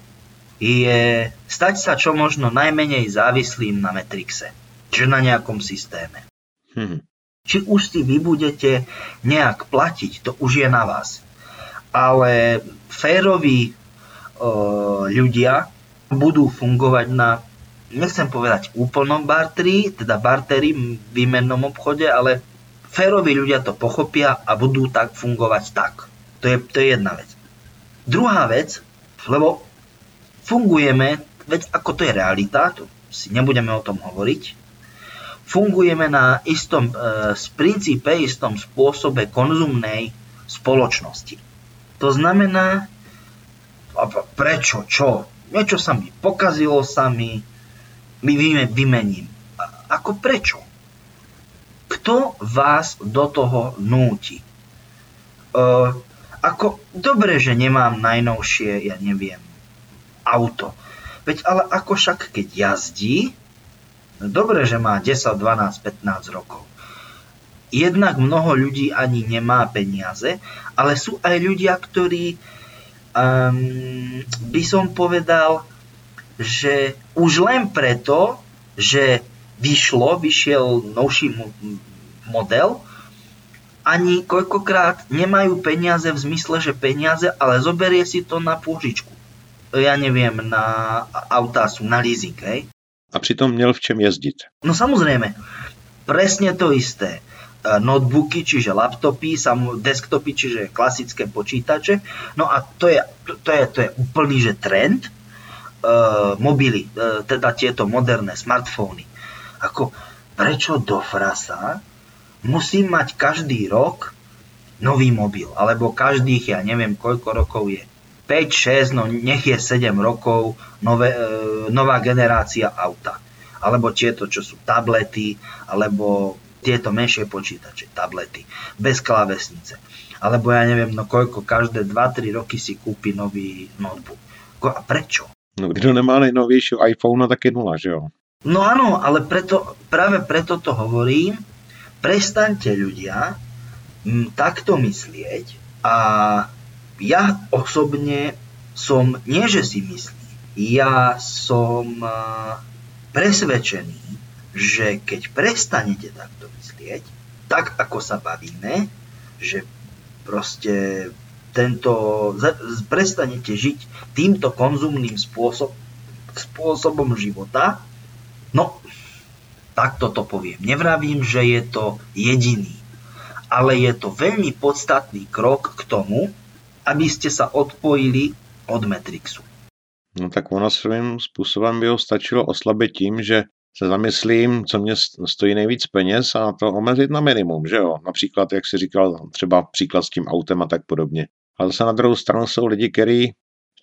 je stať sa čo možno najmenej závislým na Matrixe, čiže na nejakom systéme. Hmm. Či už si vy budete nejak platiť, to už je na vás. Ale féroví e, ľudia budú fungovať na, nechcem povedať úplnom barteri, teda barteri v výmennom obchode, ale féroví ľudia to pochopia a budú tak fungovať tak. To je, to je jedna vec. Druhá vec, lebo fungujeme, veď ako to je realita, to si nebudeme o tom hovoriť, fungujeme na istom e, princípe, istom spôsobe konzumnej spoločnosti. To znamená, prečo, čo? Niečo sa mi pokazilo sa mi, my vymením. Ako prečo? Kto vás do toho núti? Uh, ako, dobre, že nemám najnovšie, ja neviem, auto. Veď ale ako však keď jazdí, no dobre, že má 10, 12, 15 rokov. Jednak mnoho ľudí ani nemá peniaze, ale sú aj ľudia, ktorí um, by som povedal, že už len preto, že vyšlo, vyšiel novší model, ani koľkokrát nemajú peniaze v zmysle, že peniaze, ale zoberie si to na pôžičku. Ja neviem, na autá sú na leasing, hej? A přitom měl v čem jezdit. No samozrejme, presne to isté. E, notebooky, čiže laptopy, desktopy, čiže klasické počítače. No a to je, to je, to je úplný že trend. Uh, mobily, uh, teda tieto moderné smartfóny. Ako, prečo do frasa musím mať každý rok nový mobil, alebo každých, ja neviem koľko rokov je, 5, 6, no nech je 7 rokov nové, e, nová generácia auta. Alebo tieto, čo sú tablety, alebo tieto menšie počítače, tablety, bez klávesnice. Alebo ja neviem, no koľko, každé 2-3 roky si kúpi nový notebook. A prečo? No kdo nemá najnovejšieho iPhone, tak je nula, že jo? No áno, ale preto, práve preto to hovorím, prestaňte ľudia m, takto myslieť a ja osobne som, nie že si myslím, ja som presvedčený, že keď prestanete takto myslieť, tak ako sa bavíme, že proste tento, prestanete žiť týmto konzumným spôsob, spôsobom života, no Takto to poviem. Nevravím, že je to jediný, ale je to veľmi podstatný krok k tomu, aby ste sa odpojili od Matrixu. No tak ono svým způsobem by ho stačilo oslabit tím, že se zamyslím, co mě stojí nejvíc peněz a to omezit na minimum, že jo? Například, jak si říkal, třeba příklad s tím autem a tak podobně. Ale zase na druhou stranu jsou lidi, kteří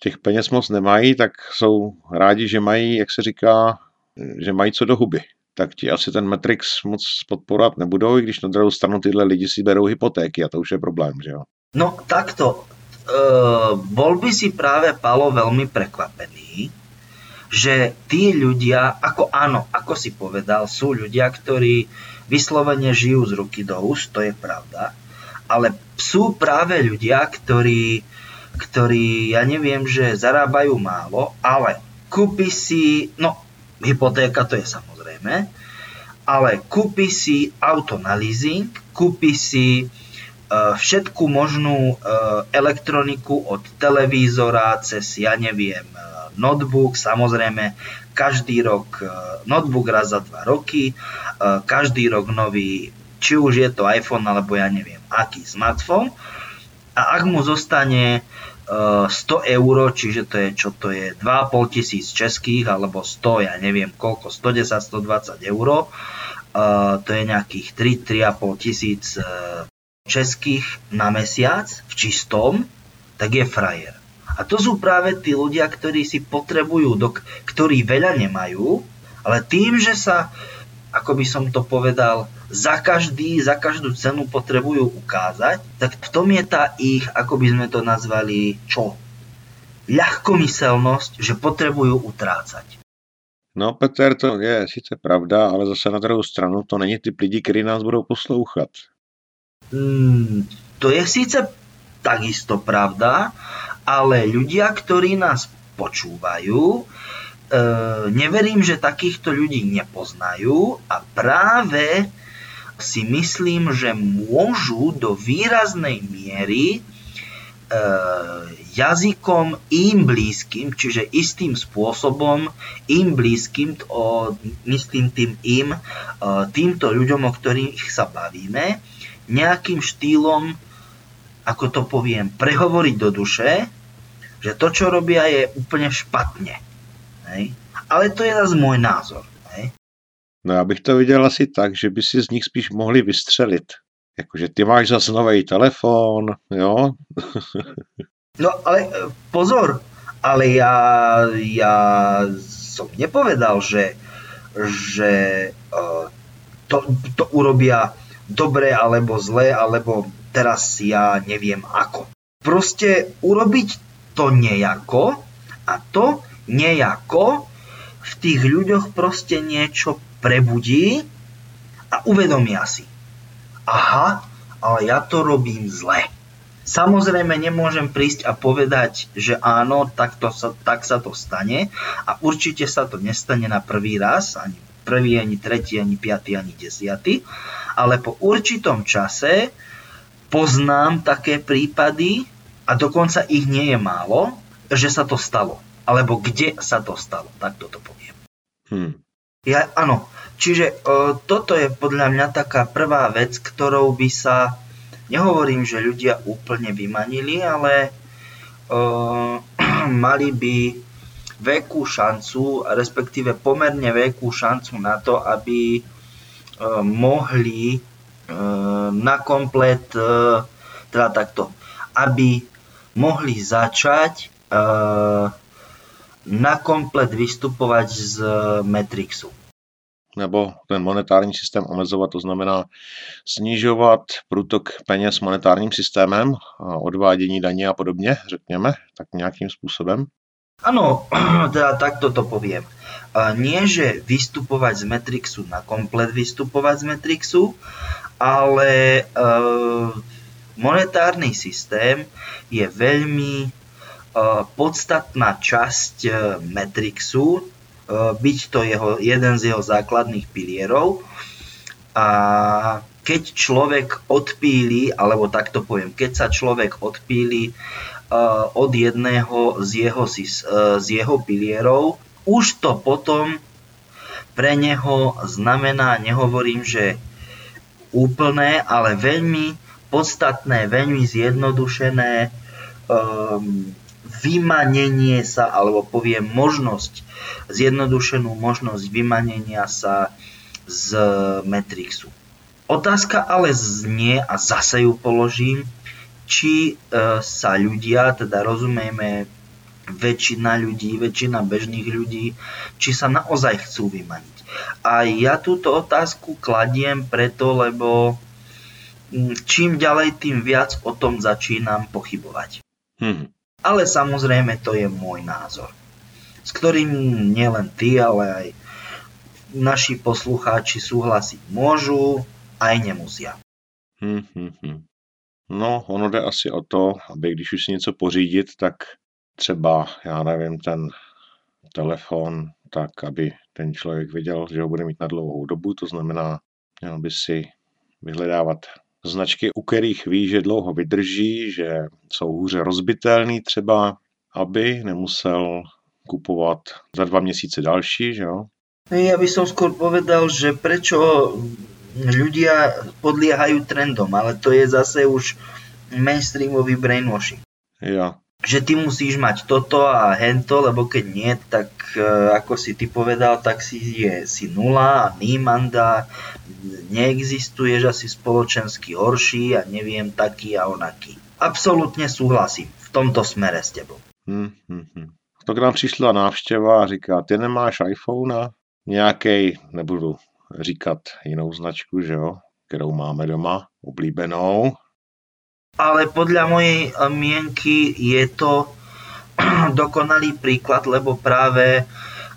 těch peněz moc nemají, tak jsou rádi, že mají, jak se říká, že mají co do huby tak ti asi ten Matrix moc podporovat nebudou, i když na druhou stranu tyhle lidi si berou hypotéky a to už je problém, že jo? No takto, uh, bol by si práve Palo veľmi prekvapený, že tí ľudia, ako áno, ako si povedal, sú ľudia, ktorí vyslovene žijú z ruky do úst, to je pravda, ale sú práve ľudia, ktorí, ktorí, ja neviem, že zarábajú málo, ale kúpi si, no hypotéka to je samozrejme, ale kúpi si auto na leasing, kúpi si uh, všetku možnú uh, elektroniku od televízora cez, ja neviem, uh, notebook, samozrejme každý rok notebook raz za dva roky, každý rok nový, či už je to iPhone alebo ja neviem aký smartfón. A ak mu zostane 100 eur, čiže to je, čo to je, 2,5 tisíc českých, alebo 100, ja neviem koľko, 110, 120 eur, to je nejakých 3-3,5 tisíc e, českých na mesiac v čistom, tak je frajer. A to sú práve tí ľudia, ktorí si potrebujú, do, ktorí veľa nemajú, ale tým, že sa ako by som to povedal, za každý, za každú cenu potrebujú ukázať, tak v tom je tá ich, ako by sme to nazvali, čo? Ľahkomyselnosť, že potrebujú utrácať. No, Peter, to je sice pravda, ale zase na druhou stranu to není typ lidí, ktorí nás budou poslouchat. Mm, to je síce takisto pravda, ale ľudia, ktorí nás počúvajú, E, neverím, že takýchto ľudí nepoznajú a práve si myslím, že môžu do výraznej miery e, jazykom im blízkym, čiže istým spôsobom im blízkym, o, myslím tým im, e, týmto ľuďom, o ktorých sa bavíme, nejakým štýlom, ako to poviem, prehovoriť do duše, že to, čo robia, je úplne špatne Hej? Ale to je zase môj názor. No já bych to viděl asi tak, že by si z nich spíš mohli vystřelit. Jakože ty máš zase nový telefon, jo? no ale e, pozor, ale ja, ja som nepovedal, že, že uh, to, to urobia dobre alebo zle, alebo teraz ja neviem ako. Proste urobiť to nejako a to nejako v tých ľuďoch proste niečo prebudí a uvedomia si. Aha, ale ja to robím zle. Samozrejme nemôžem prísť a povedať, že áno, tak, to sa, tak sa to stane a určite sa to nestane na prvý raz, ani prvý, ani tretí, ani piatý, ani desiatý, ale po určitom čase poznám také prípady a dokonca ich nie je málo, že sa to stalo. Alebo kde sa to stalo, tak toto poviem. Hmm. Ja, áno, čiže o, toto je podľa mňa taká prvá vec, ktorou by sa, nehovorím, že ľudia úplne vymanili, ale o, mali by veľkú šancu, respektíve pomerne veľkú šancu na to, aby o, mohli o, na komplet, o, teda takto, aby mohli začať na komplet vystupovať z Matrixu. Nebo ten monetární systém omezovat, to znamená snižovat průtok peněz monetárním systémem, odvádění daně a podobně, řekněme, tak nějakým způsobem? Áno, teda takto to poviem. Nie, že vystupovať z Matrixu na komplet vystupovať z Matrixu, ale monetárny systém je veľmi podstatná časť e, Matrixu, e, byť to jeho, jeden z jeho základných pilierov. A keď človek odpíli, alebo takto poviem, keď sa človek odpíli e, od jedného z jeho, z jeho pilierov, už to potom pre neho znamená, nehovorím, že úplné, ale veľmi podstatné, veľmi zjednodušené um, vymanenie sa, alebo poviem možnosť, zjednodušenú možnosť vymanenia sa z Matrixu. Otázka ale znie, a zase ju položím, či e, sa ľudia, teda rozumieme väčšina ľudí, väčšina bežných ľudí, či sa naozaj chcú vymaniť. A ja túto otázku kladiem preto, lebo čím ďalej, tým viac o tom začínam pochybovať. Hmm. Ale samozrejme to je môj názor, s ktorým nielen ty, ale aj naši poslucháči súhlasiť môžu, aj nemusia. Hmm, hmm, hmm. No, ono jde asi o to, aby když už si něco pořídit, tak třeba, já nevím, ten telefon, tak aby ten člověk věděl, že ho bude mít na dlouhou dobu, to znamená, měl by si vyhledávat značky, u kterých ví, že dlouho vydrží, že jsou hůře rozbitelný třeba, aby nemusel kupovat za dva měsíce další, že jo? Ja by som skôr povedal, že prečo ľudia podliehajú trendom, ale to je zase už mainstreamový brainwashing. Ja, že ty musíš mať toto a hento, lebo keď nie, tak e, ako si ty povedal, tak si je si nula a nímanda, neexistuješ asi spoločensky horší a neviem taký a onaký. Absolutně súhlasím v tomto smere s tebou. Hmm, hmm, hmm. To nám přišla návštěva a říká, ty nemáš iPhone? Nějaký, nebudu říkat jinou značku, že jo, kterou máme doma, oblíbenou ale podľa mojej eh, mienky je to dokonalý príklad, lebo práve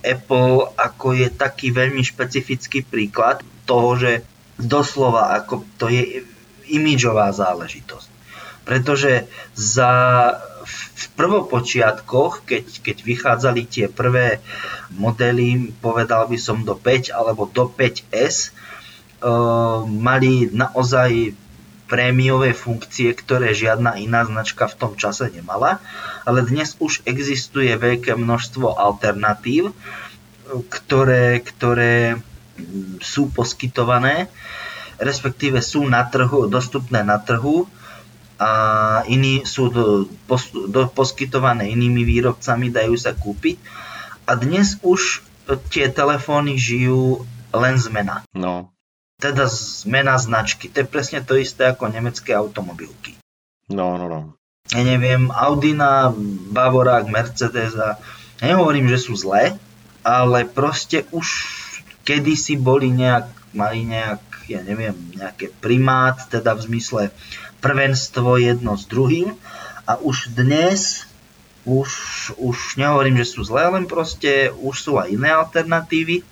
Apple ako je taký veľmi špecifický príklad toho, že doslova ako to je imidžová záležitosť. Pretože za, v prvopočiatkoch, keď, keď vychádzali tie prvé modely, povedal by som do 5 alebo do 5S, uh, eh, mali naozaj prémiové funkcie, ktoré žiadna iná značka v tom čase nemala, ale dnes už existuje veľké množstvo alternatív, ktoré, ktoré sú poskytované, respektíve sú na trhu, dostupné na trhu a iní sú do, pos, do, poskytované inými výrobcami, dajú sa kúpiť. A dnes už tie telefóny žijú len zmena. No, teda zmena značky. To je presne to isté ako nemecké automobilky. No, no, no. Ja neviem, Audina, Bavorák, Mercedes a ja nehovorím, že sú zlé, ale proste už kedysi boli nejak, mali nejak ja neviem, nejaké primát, teda v zmysle prvenstvo jedno s druhým. A už dnes, už, už nehovorím, že sú zlé, len proste už sú aj iné alternatívy,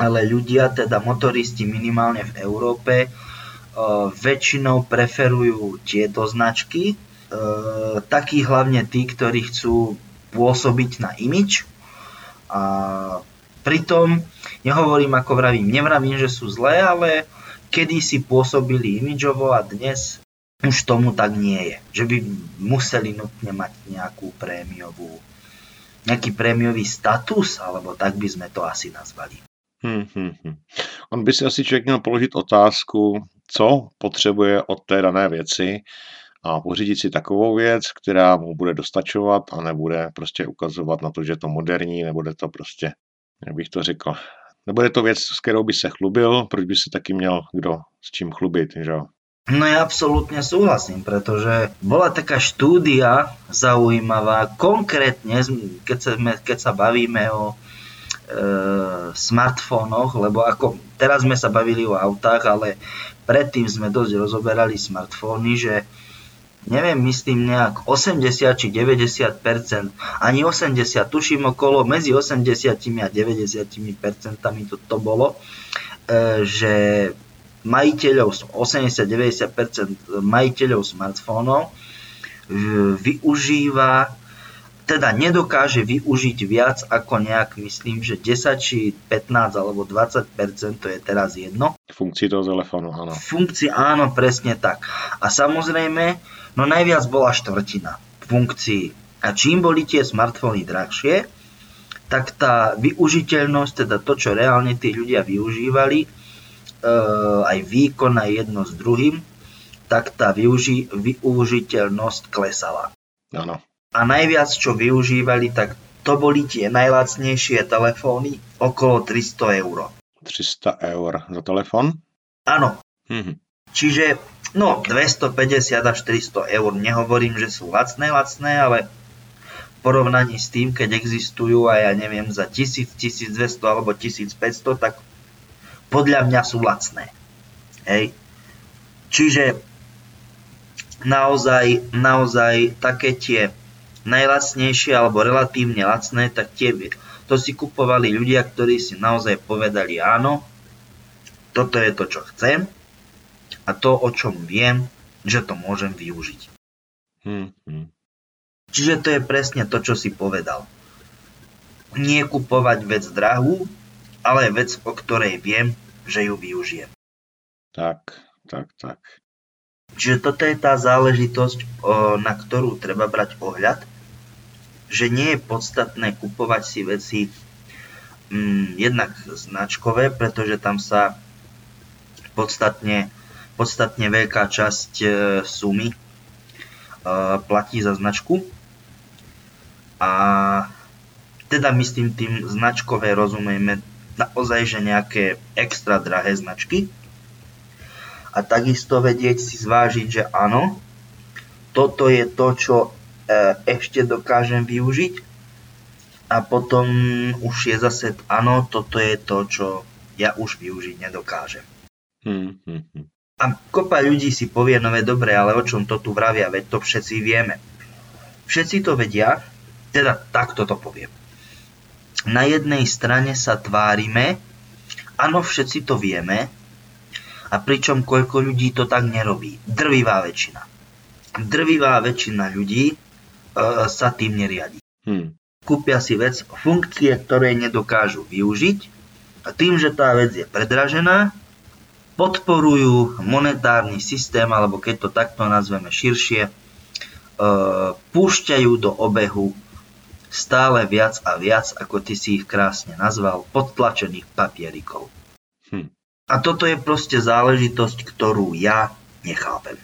ale ľudia, teda motoristi minimálne v Európe, uh, väčšinou preferujú tieto značky, uh, takí hlavne tí, ktorí chcú pôsobiť na imič. A pritom nehovorím, ako vravím, nevravím, že sú zlé, ale kedy si pôsobili imidžovo a dnes už tomu tak nie je. Že by museli nutne mať nejakú prémiovú, nejaký prémiový status, alebo tak by sme to asi nazvali. Hmm, hmm, hmm. On by si asi člověk měl položit otázku, co potřebuje od té dané věci, a pořídit si takovou věc, která mu bude dostačovat a nebude prostě ukazovat na to, že je to moderní, nebude to prostě, jak bych to řekl, nebude to věc, s kterou by se chlubil, proč by se taky měl kdo s čím chlubit, že? No ja absolútne súhlasím, pretože bola taká štúdia zaujímavá, konkrétne, keď sa, keď sa bavíme o smartfónoch, lebo ako teraz sme sa bavili o autách, ale predtým sme dosť rozoberali smartfóny, že neviem, myslím nejak 80 či 90% ani 80, tuším okolo medzi 80 a 90 percentami to, to bolo, e, že majiteľov, 80-90% majiteľov smartfónov využíva teda nedokáže využiť viac ako nejak, myslím, že 10 či 15 alebo 20 to je teraz jedno. Funkcií toho telefónu, áno. Funkcií, áno, presne tak. A samozrejme, no najviac bola štvrtina funkcií. A čím boli tie smartfóny drahšie, tak tá využiteľnosť, teda to, čo reálne tí ľudia využívali, e, aj výkon aj jedno s druhým, tak tá využi- využiteľnosť klesala. Áno a najviac čo využívali, tak to boli tie najlacnejšie telefóny, okolo 300 eur. 300 eur za telefón? Áno. Mhm. Čiže no 250 až 300 eur. Nehovorím, že sú lacné, lacné, ale v porovnaní s tým, keď existujú aj ja neviem za 1000, 1200 alebo 1500, tak podľa mňa sú lacné. Hej. Čiže naozaj, naozaj také tie najlacnejšie alebo relatívne lacné, tak tie to si kupovali ľudia, ktorí si naozaj povedali áno, toto je to, čo chcem a to, o čom viem, že to môžem využiť. Hmm, hmm. Čiže to je presne to, čo si povedal. Nie kupovať vec drahú, ale vec, o ktorej viem, že ju využijem. Tak, tak, tak. Čiže toto je tá záležitosť, na ktorú treba brať ohľad že nie je podstatné kupovať si veci mm, jednak značkové, pretože tam sa podstatne, podstatne veľká časť e, sumy e, platí za značku. A teda myslím tým značkové rozumieme naozaj, že nejaké extra drahé značky. A takisto vedieť si zvážiť, že áno, toto je to, čo ešte dokážem využiť a potom už je zase, áno, toto je to, čo ja už využiť nedokážem. Hmm, hmm, hmm. A kopa ľudí si povie, no dobre, ale o čom to tu vravia, veď to všetci vieme. Všetci to vedia, teda takto to poviem. Na jednej strane sa tvárime, áno, všetci to vieme, a pričom koľko ľudí to tak nerobí. Drvivá väčšina. Drvivá väčšina ľudí sa tým neriadi. Hmm. Kúpia si vec, funkcie, ktoré nedokážu využiť a tým, že tá vec je predražená, podporujú monetárny systém, alebo keď to takto nazveme širšie, púšťajú do obehu stále viac a viac, ako ty si ich krásne nazval, podtlačených papierikov. Hm. A toto je proste záležitosť, ktorú ja nechápem.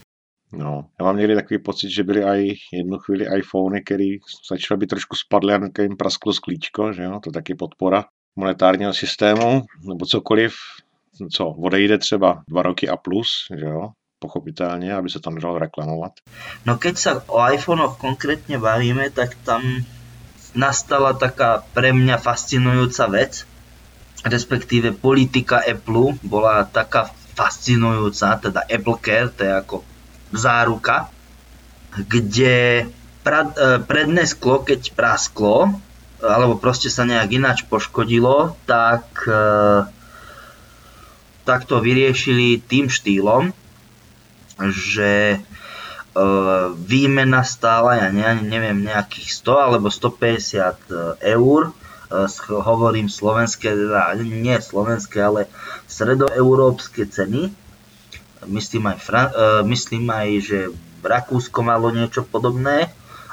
No, já mám někdy takový pocit, že byly aj jednu chvíli iPhony, které začaly být trošku spadly a jim prasklo sklíčko, že jo, to taky podpora monetárního systému, nebo cokoliv, co odejde třeba dva roky a plus, že jo, pochopitelně, aby se tam dalo reklamovat. No keď sa o iPhonech konkrétne bavíme, tak tam nastala taká pre mňa fascinujúca vec, respektíve politika Apple bola taká fascinujúca, teda Apple Care, to je ako záruka, kde pra, e, predné sklo, keď prasklo, alebo proste sa nejak ináč poškodilo, tak, e, tak to vyriešili tým štýlom, že výmena stála, ja ne, neviem, nejakých 100 alebo 150 eur, hovorím slovenské, teda nie slovenské, ale stredoeurópske ceny. Myslím aj, Fran- myslím aj, že Rakúsko malo niečo podobné,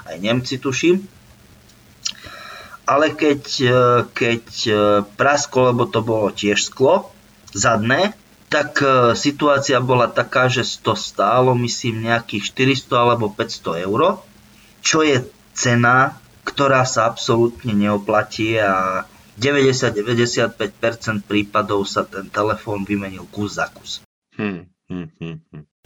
aj Nemci tuším. Ale keď, keď prasklo, lebo to bolo tiež sklo, zadné, tak e, situácia bola taká, že to stálo myslím nejakých 400 alebo 500 eur, čo je cena, ktorá sa absolútne neoplatí a 90-95% prípadov sa ten telefón vymenil kus za kus. Hmm, hmm, hmm, hmm.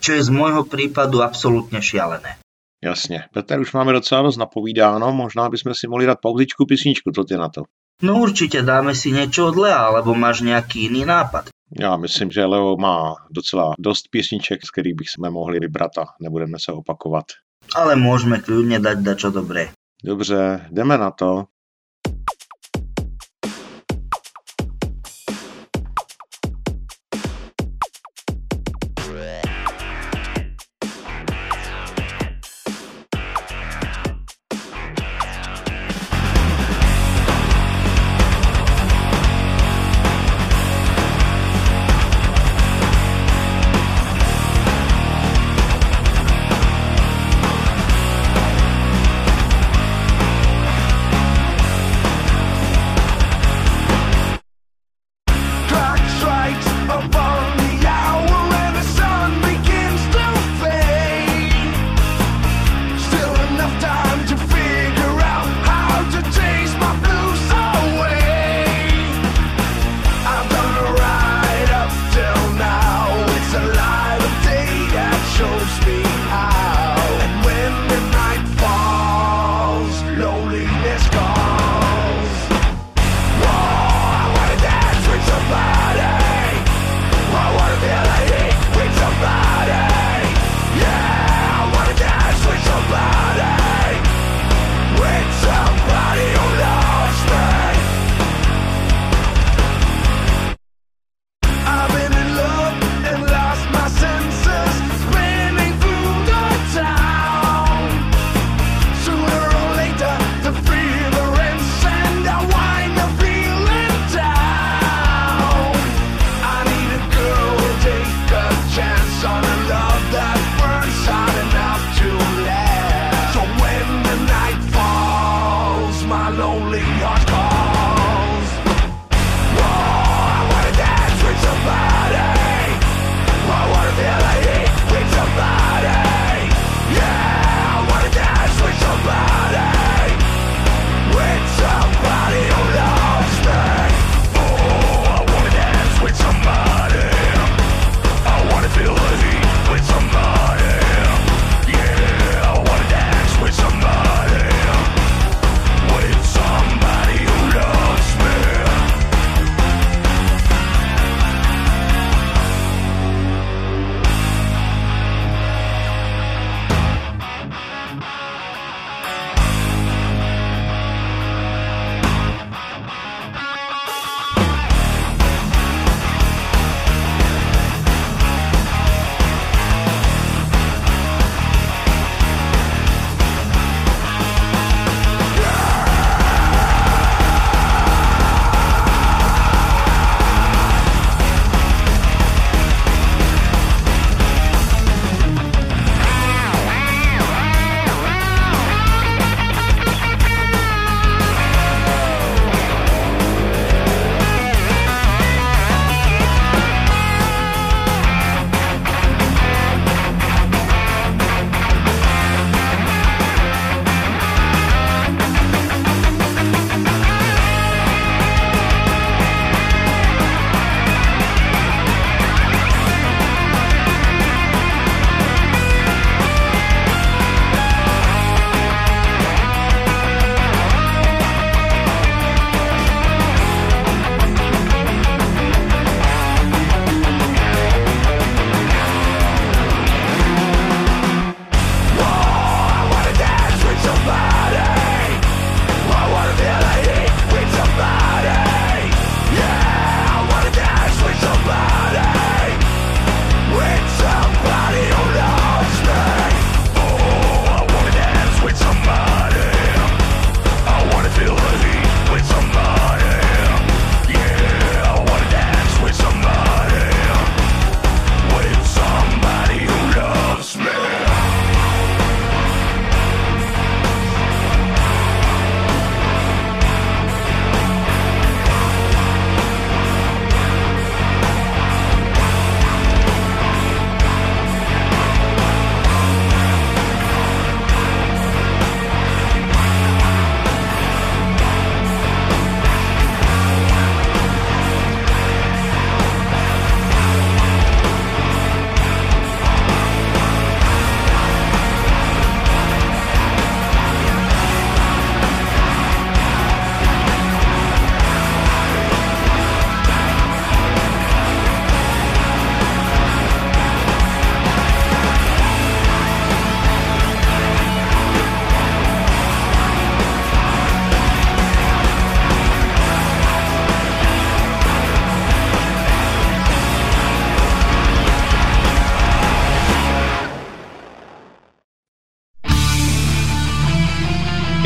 Čo je z môjho prípadu absolútne šialené. Jasně. Petr, už máme docela dost napovídáno, možná bychom si mohli dát pauzičku, písničku, co ty na to? No určite dáme si niečo od Lea, alebo máš nejaký iný nápad. Já myslím, že Leo má docela dost písniček, z kterých bychom mohli vybrat a nebudeme se opakovat. Ale můžeme klidně dať dačo dobré. Dobře, jdeme na to.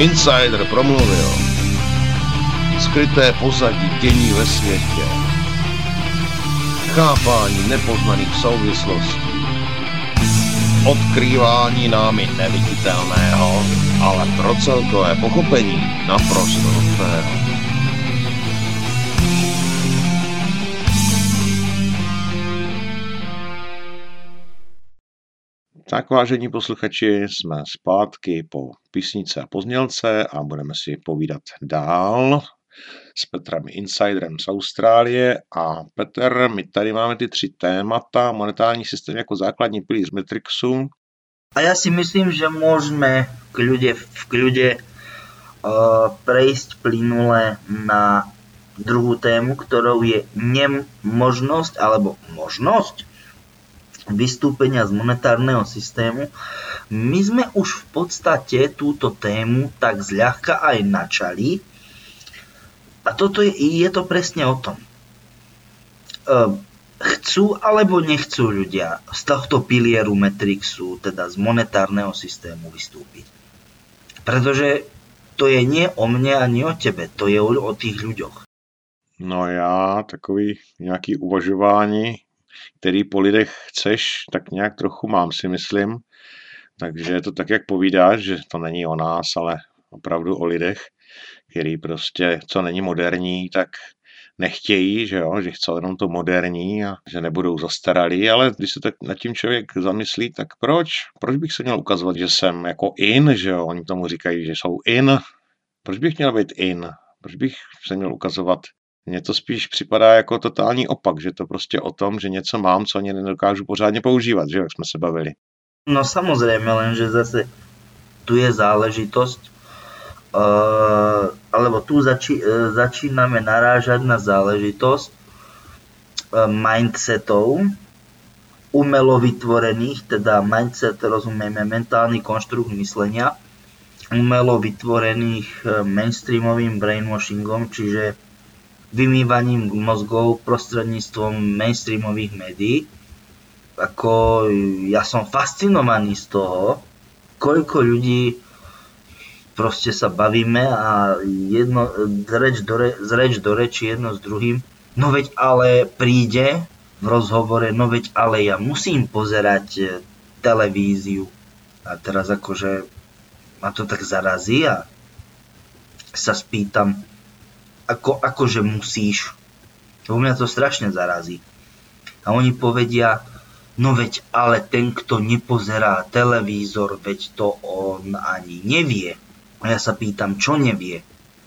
Insider promluvil. Skryté pozadí dění ve světě. Chápání nepoznaných souvislostí. Odkrývání námi neviditelného, ale pro celkové pochopení naprosto nutného. Tak vážení posluchači, jsme zpátky po písnice a poznělce a budeme si povídat dál s Petrem Insiderem z Austrálie. A Petr, my tady máme ty tři témata, monetární systém jako základní pilíř Matrixu. A já si myslím, že můžeme v kľude, v kľude uh, prejsť plynule na druhou tému, ktorou je nemožnosť alebo možnosť vystúpenia z monetárneho systému. My sme už v podstate túto tému tak zľahka aj načali. A toto je, je to presne o tom. Ehm, chcú alebo nechcú ľudia z tohto pilieru Matrixu, teda z monetárneho systému vystúpiť. Pretože to je nie o mne ani o tebe, to je o, tých ľuďoch. No já takový nějaký uvažování který po lidech chceš, tak nějak trochu mám si myslím. Takže je to tak, jak povídáš, že to není o nás, ale opravdu o lidech, který prostě, co není moderní, tak nechtějí, že jo, že chcou jenom to moderní a že nebudou zastaralí, ale když se tak nad tím člověk zamyslí, tak proč? Proč bych se měl ukazovat, že jsem jako in, že jo, oni tomu říkají, že jsou in. Proč bych měl být in? Proč bych se měl ukazovat mně to spíš připadá jako totální opak, že to prostě o tom, že něco mám, co ani nedokážu pořádně používat, že jak jsme se bavili. No samozřejmě, lenže zase tu je záležitosť, uh, alebo tu zači, uh, začíname narážať na záležitosť uh, mindsetov, umelo vytvorených, teda mindset rozumieme mentálny konštrukt myslenia, umelo vytvorených mainstreamovým brainwashingom, čiže vymývaním mozgov prostredníctvom mainstreamových médií. Ako ja som fascinovaný z toho, koľko ľudí proste sa bavíme a jedno, zreč do, re, zreč do reči jedno s druhým. No veď ale príde v rozhovore, no veď ale ja musím pozerať e, televíziu. A teraz akože ma to tak zarazí a sa spýtam, ako, akože musíš. Lebo mňa to strašne zarazí. A oni povedia, no veď ale ten, kto nepozerá televízor, veď to on ani nevie. A ja sa pýtam, čo nevie?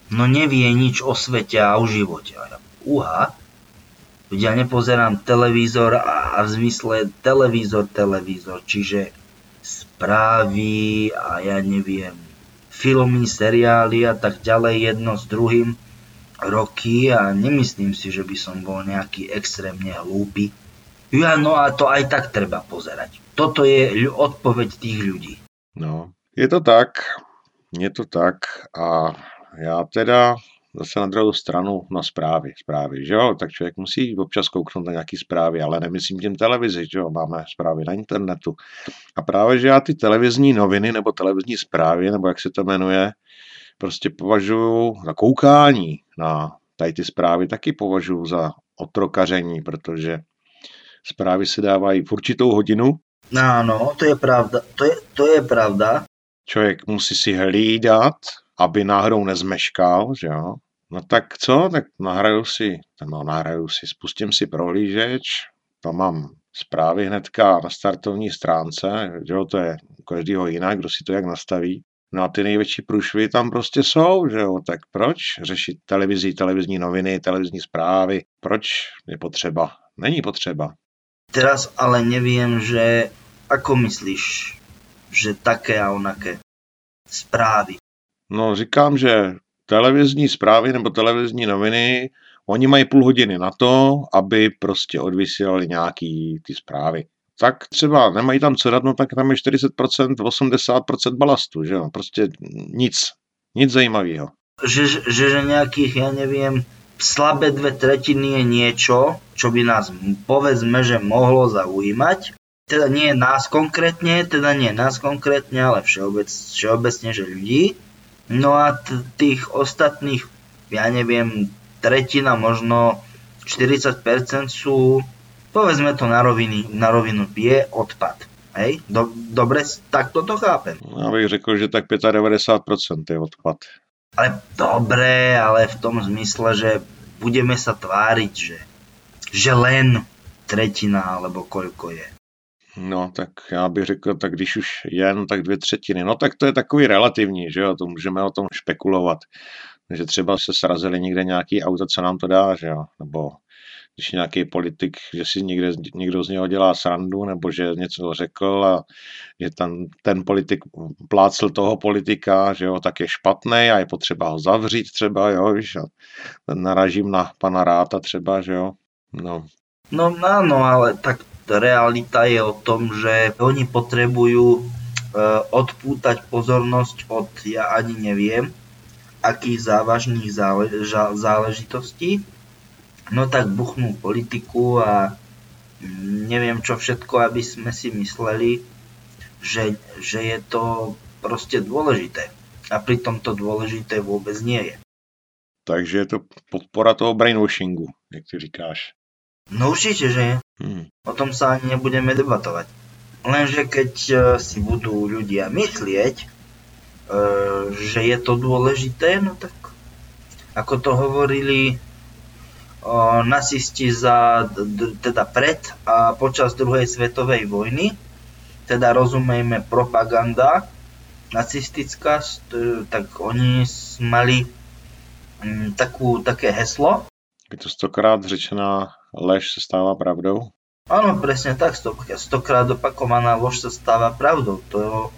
No nevie nič o svete a o živote. A ja, uha, ja nepozerám televízor a, a v zmysle televízor, televízor, čiže správy a ja neviem, filmy, seriály a tak ďalej jedno s druhým roky a nemyslím si, že by som bol nejaký extrémne hlúpy. Ja, no a to aj tak treba pozerať. Toto je odpoveď tých ľudí. No, je to tak, je to tak a já teda zase na druhou stranu na zprávy, zprávy, že jo, tak člověk musí občas kouknout na nějaký zprávy, ale nemyslím tím televizi, že jo, máme zprávy na internetu. A právě, že já ty televizní noviny nebo televizní zprávy, nebo jak se to jmenuje, prostě považuji za koukání na tady ty zprávy taky považuji za otrokaření, protože zprávy se dávají v určitou hodinu. Áno, to je pravda. To je, to je pravda. Člověk musí si hlídat, aby náhodou nezmeškal, že jo. No tak co, tak nahraju si, no nahraju si, spustím si prohlížeč, to mám zprávy hnedka na startovní stránce, že jo, to je u každého jinak, kdo si to jak nastaví. No a ty největší průšvy tam prostě jsou, že jo, tak proč řešit televizi, televizní noviny, televizní zprávy, proč je potřeba? Není potřeba. Teraz ale nevím, že ako myslíš, že také a onaké zprávy? No říkám, že televizní zprávy nebo televizní noviny, oni mají půl hodiny na to, aby prostě odvysílali nějaký ty zprávy tak třeba nemají tam co dát, tak tam je 40%, 80% balastu, že jo, prostě nic, nic zajímavého. Že, že, že nejakých, ja neviem, slabé dve tretiny je niečo, čo by nás povedzme, že mohlo zaujímať. Teda nie nás konkrétne, teda nie nás konkrétne, ale všeobec, všeobecne, že ľudí. No a tých ostatných, ja neviem, tretina, možno 40% sú, povedzme to na, roviny, na rovinu, je odpad. Hej? Do, dobre, tak toto chápem. Já bych řekl, že tak 95% je odpad. Ale dobre, ale v tom zmysle, že budeme sa tváriť, že, že len tretina alebo koľko je. No, tak já bych řekl, tak když už jen, tak dvě třetiny. No, tak to je takový relativní, že jo, to můžeme o tom špekulovat. že třeba se srazili někde nějaký auto, co nám to dá, že jo, nebo když nějaký politik, že si někde, někdo z něho dělá srandu, nebo že něco řekl a že ten, ten politik plácl toho politika, že jo, tak je špatný a je potřeba ho zavřít třeba, jo, víš, a naražím na pana Ráta třeba, že jo, no. No áno, ale tak realita je o tom, že oni potrebujú e, odpútať pozornosť od, ja ani neviem, akých závažných zále, záležitostí, no tak buchnú politiku a neviem čo všetko, aby sme si mysleli, že, že je to proste dôležité. A pritom to dôležité vôbec nie je. Takže je to podpora toho brainwashingu, jak ty říkáš. No určite, že je. Hmm. O tom sa ani nebudeme debatovať. Lenže keď e, si budú ľudia myslieť, e, že je to dôležité, no tak ako to hovorili nacisti za, teda pred a počas druhej svetovej vojny, teda rozumejme propaganda nacistická, tak oni mali mm, takú, také heslo. Je to stokrát řečená lež se stává pravdou? Áno, presne tak, stokrát opakovaná lož sa stáva pravdou. To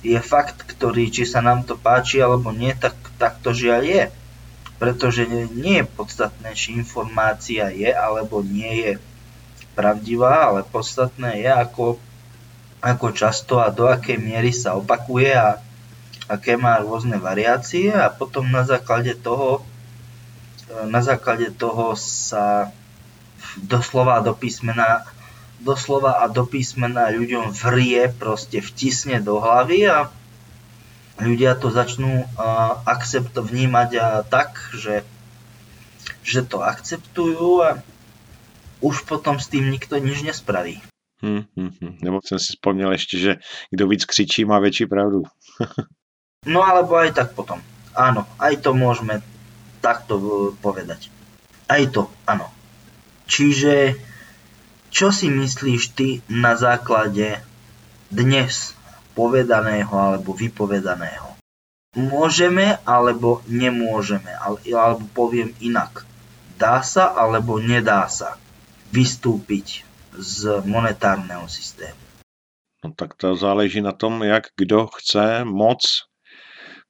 je fakt, ktorý, či sa nám to páči alebo nie, tak, tak to žiaľ je pretože nie je podstatné, či informácia je alebo nie je pravdivá, ale podstatné je, ako, ako často a do akej miery sa opakuje a aké má rôzne variácie a potom na základe toho na základe toho sa doslova do písmena doslova a do písmena ľuďom vrie, proste vtisne do hlavy a ľudia to začnú uh, akcept vnímať uh, tak, že, že to akceptujú a už potom s tým nikto nič nespraví. Hmm, hmm, hmm. Nebo jsem si vzpomněl ještě, že kdo víc křičí, má větší pravdu. no alebo aj tak potom. Áno, aj to môžeme takto povedať. Aj to, áno. Čiže, čo si myslíš ty na základe dnes povedaného alebo vypovedaného. Môžeme alebo nemôžeme, alebo poviem inak. Dá sa alebo nedá sa vystúpiť z monetárneho systému. No tak to záleží na tom, jak kdo chce moc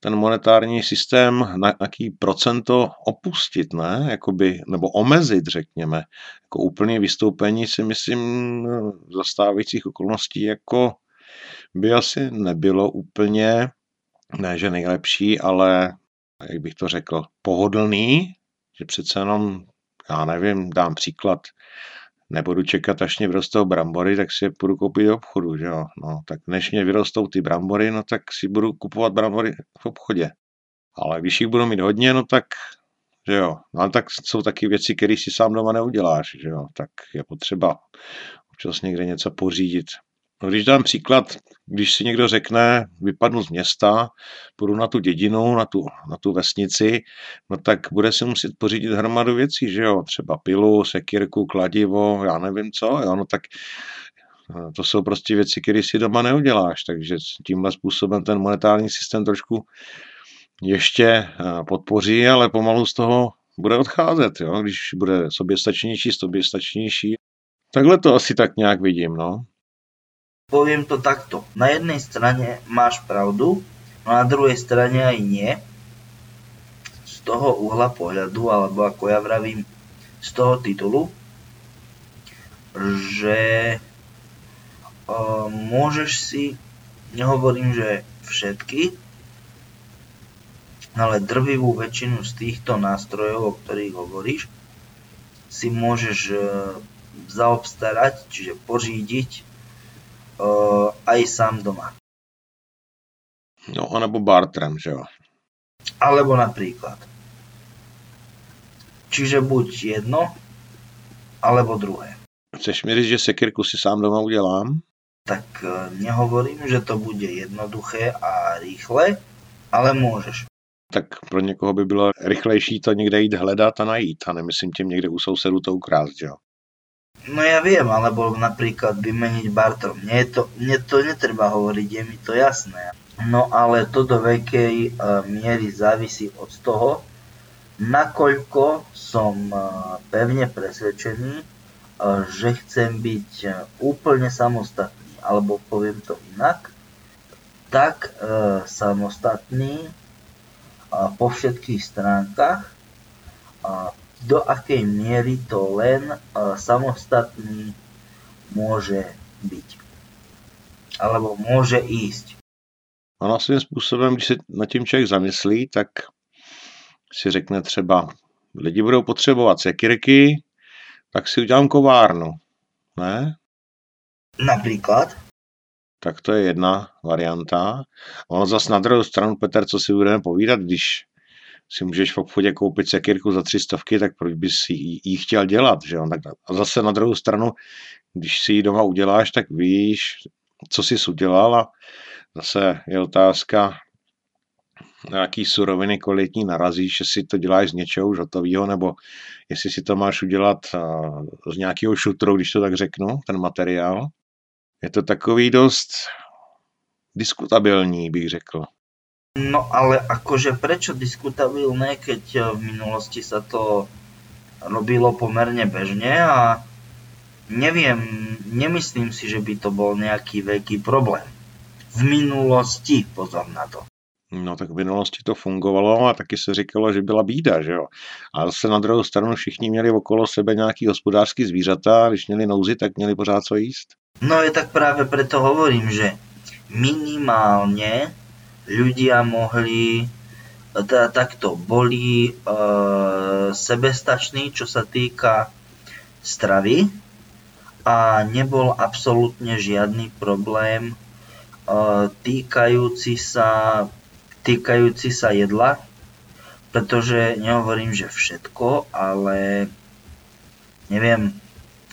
ten monetární systém na jaký procento opustit, ne? Jakoby, nebo omezit, řekněme. Jako úplný vystoupení si myslím za stávajících okolností jako by asi nebylo úplně, ne že nejlepší, ale jak bych to řekl, pohodlný, že přece jenom, já nevím, dám příklad, nebudu čekat, až mě vyrostou brambory, tak si je půjdu koupit do obchodu, že jo. No, tak než mě vyrostou ty brambory, no tak si budu kupovat brambory v obchodě. Ale když jich budu mít hodně, no tak, že jo. No, tak jsou taky věci, které si sám doma neuděláš, že jo. Tak je potřeba občas někde něco pořídit. No, když dám příklad, když si někdo řekne, vypadnu z města, půjdu na tu dědinu, na tu, na tu vesnici, no tak bude si muset pořídit hromadu věcí, že jo, třeba pilu, sekírku, kladivo, já nevím co, jo, no tak eh, to jsou prostě věci, které si doma neuděláš, takže tímhle způsobem ten monetární systém trošku ještě eh, podpoří, ale pomalu z toho bude odcházet, jo, když bude soběstačnější, soběstačnější. Takhle to asi tak nějak vidím, no. Poviem to takto. Na jednej strane máš pravdu, no na druhej strane aj nie. Z toho uhla pohľadu, alebo ako ja vravím, z toho titulu, že uh, môžeš si, nehovorím, že všetky, ale drvivú väčšinu z týchto nástrojov, o ktorých hovoríš, si môžeš uh, zaobstarať, čiže pořídiť uh, aj sám doma. No, anebo bartrem, že jo? Alebo napríklad. Čiže buď jedno, alebo druhé. Chceš mi říct, že sekirku si sám doma udělám? Tak e, nehovorím, že to bude jednoduché a rýchle, ale môžeš. Tak pro někoho by bylo rychlejší to někde jít hledat a najít a nemyslím tím někde u sousedu to ukrást, jo? No ja viem, alebo napríklad vymeniť bartrom. Mne, to, mne to netreba hovoriť, je mi to jasné. No ale to do veľkej uh, miery závisí od toho, nakoľko som uh, pevne presvedčený, uh, že chcem byť úplne samostatný, alebo poviem to inak, tak uh, samostatný uh, po všetkých stránkach, uh, do akej miery to len uh, samostatný môže byť. Alebo môže ísť. Ono svým způsobem, když se nad tím člověk zamyslí, tak si řekne třeba, lidi budou potřebovat sekirky, tak si udělám kovárnu. Ne? Například? Tak to je jedna varianta. Ono zase na druhou stranu, Petr, co si budeme povídat, když si můžeš v obchodě koupit sekirku za tři stovky, tak proč bys ji chtěl dělat, že jo? A zase na druhou stranu, když si ji doma uděláš, tak víš, co jsi udělal a zase je otázka, na jaký suroviny kvalitní narazíš, jestli to děláš z něčeho už hotového, nebo jestli si to máš udělat z nějakého šutru, když to tak řeknu, ten materiál. Je to takový dost diskutabilní, bych řekl. No ale akože prečo diskutabilné, keď eh, v minulosti sa to robilo pomerne bežne a neviem, nemyslím si, že by to bol nejaký veľký problém. V minulosti, pozor na to. No tak v minulosti to fungovalo a taky se říkalo, že byla bída, že jo. A zase na druhou stranu všichni měli okolo sebe nějaký hospodářský zvířata, když měli nouzi, tak měli pořád co jíst. No je tak práve preto hovorím, že minimálne ľudia mohli teda takto boli e, sebestační, čo sa týka stravy a nebol absolútne žiadny problém e, týkajúci sa, týkajúci sa jedla, pretože nehovorím, že všetko, ale neviem,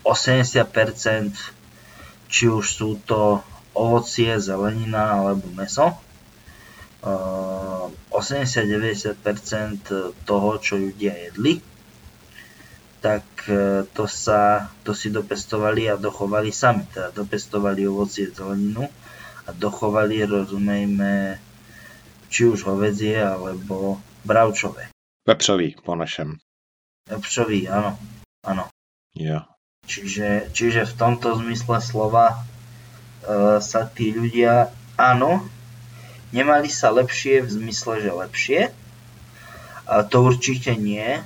80% či už sú to ovocie, zelenina alebo meso, 80-90% toho, čo ľudia jedli, tak e, to, sa, to si dopestovali a dochovali sami. Teda dopestovali ovocie, zeleninu a dochovali, rozumejme, či už hovedzie alebo bravčové. Vepřový po našem. Vepřový, áno. áno. Yeah. Čiže, čiže v tomto zmysle slova e, sa tí ľudia, áno, Nemali sa lepšie v zmysle, že lepšie. A to určite nie.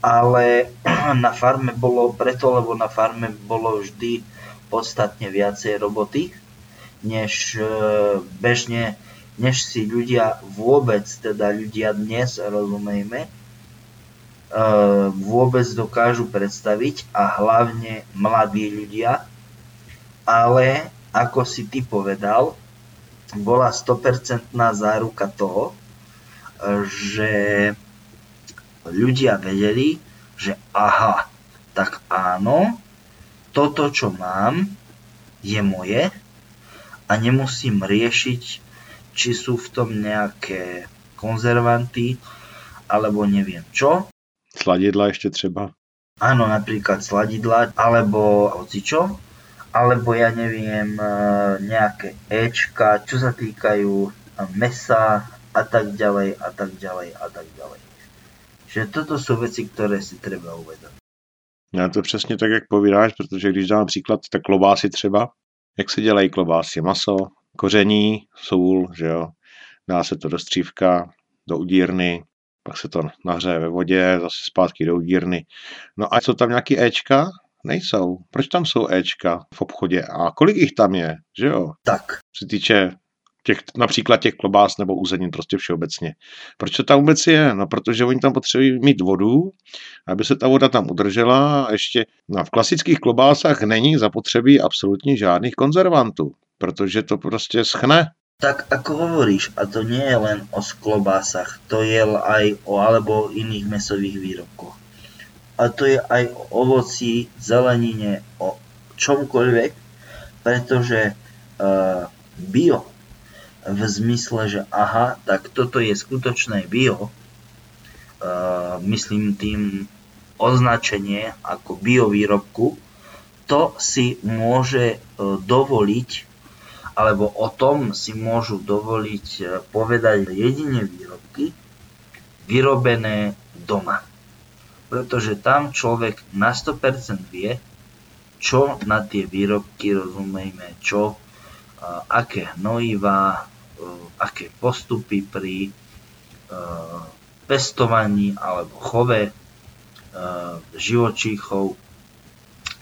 Ale na farme bolo preto, lebo na farme bolo vždy podstatne viacej roboty, než e, bežne, než si ľudia vôbec, teda ľudia dnes, rozumejme, e, vôbec dokážu predstaviť a hlavne mladí ľudia. Ale ako si ty povedal, bola 100% záruka toho, že ľudia vedeli, že aha, tak áno, toto, čo mám, je moje a nemusím riešiť, či sú v tom nejaké konzervanty, alebo neviem čo. Sladidla ešte treba. Áno, napríklad sladidla, alebo hocičo alebo ja neviem, e, nejaké Ečka, čo sa týkajú mesa a tak ďalej a tak ďalej a tak ďalej. Že toto sú veci, ktoré si treba uvedomiť. Já to přesně tak, jak povídáš, protože když dám příklad, tak klobásy třeba, jak se dělají klobásy, maso, koření, sůl, že jo, dá se to do střívka, do udírny, pak se to nahřeje ve vodě, zase zpátky do udírny. No a jsou tam nějaký Ečka, Nejsou. Proč tam jsou Ečka v obchodě? A kolik jich tam je, že jo? Tak. Se týče těch, například těch klobás nebo uzenin prostě všeobecně. Proč to tam vůbec je? No, protože oni tam potřebují mít vodu, aby se ta voda tam udržela a ještě no, v klasických klobásách není zapotřebí absolutně žádných konzervantů, protože to prostě schne. Tak ako hovoríš, a to nie je len o sklobásach, to je aj o alebo iných mesových výrobkoch. A to je aj o ovoci, zelenine, o čomkoľvek, pretože uh, bio. V zmysle, že aha, tak toto je skutočné bio, uh, myslím tým označenie ako biovýrobku, to si môže uh, dovoliť alebo o tom si môžu dovoliť povedať jedine výrobky vyrobené doma. Pretože tam človek na 100% vie, čo na tie výrobky rozumejme, čo, aké hnojivá, e, aké postupy pri e, pestovaní alebo chove živočíchov,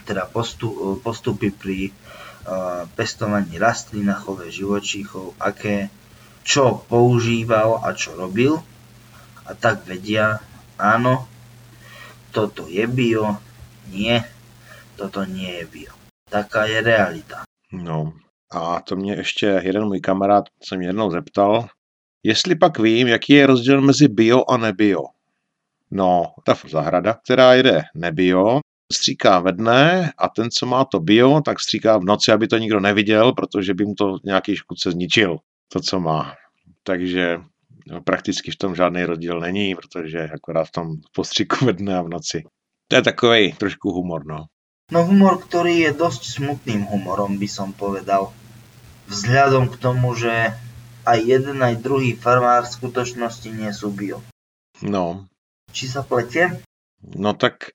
teda postupy pri pestovaní rastlín a chove živočíchov, aké, čo používal a čo robil. A tak vedia, áno, toto je bio, nie, toto nie je bio. Taká je realita. No a to mě ještě jeden můj kamarád se mě jednou zeptal, jestli pak vím, jaký je rozdíl mezi bio a nebio. No, ta zahrada, která jede nebio, stříká ve dne a ten, co má to bio, tak stříká v noci, aby to nikdo neviděl, protože by mu to nějaký škůdce zničil, to, co má. Takže prakticky v tom žádný rozdíl není, protože akorát v tom postřiku ve dne a v noci. To je takový trošku humor, no. No humor, ktorý je dosť smutným humorom, by som povedal. Vzhľadom k tomu, že aj jeden, aj druhý farmár v skutočnosti nie sú bio. No. Či sa pletiem? No tak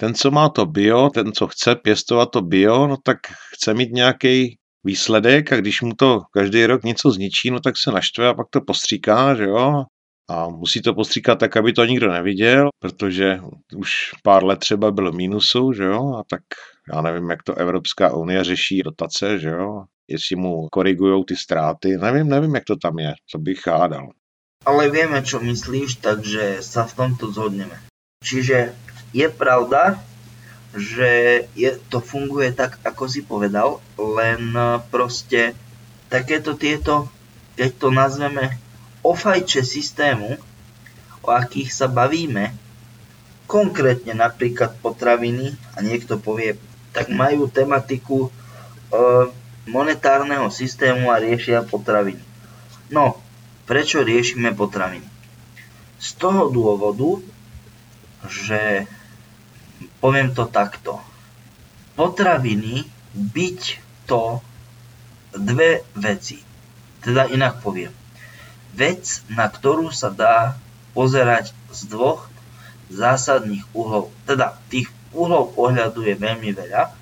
ten, co má to bio, ten, co chce pěstovat to bio, no tak chce mít nějaký výsledek a když mu to každý rok něco zničí, no tak se naštve a pak to postříká, že jo. A musí to postříkat tak, aby to nikdo neviděl, protože už pár let třeba byl v mínusu, že jo, a tak já nevím, jak to Evropská unie řeší dotace, že jo, jestli mu korigují ty ztráty, nevím, nevím, jak to tam je, co bych hádal. Ale vieme, čo myslíš, takže sa v tomto zhodneme. Čiže je pravda, že je, to funguje tak, ako si povedal, len proste takéto tieto, keď to nazveme ofajče systému, o akých sa bavíme, konkrétne napríklad potraviny, a niekto povie, tak majú tematiku e, monetárneho systému a riešia potraviny. No, prečo riešime potraviny? Z toho dôvodu, že poviem to takto. Potraviny byť to dve veci. Teda inak poviem. Vec, na ktorú sa dá pozerať z dvoch zásadných uhlov. Teda tých uhlov pohľadu je veľmi veľa,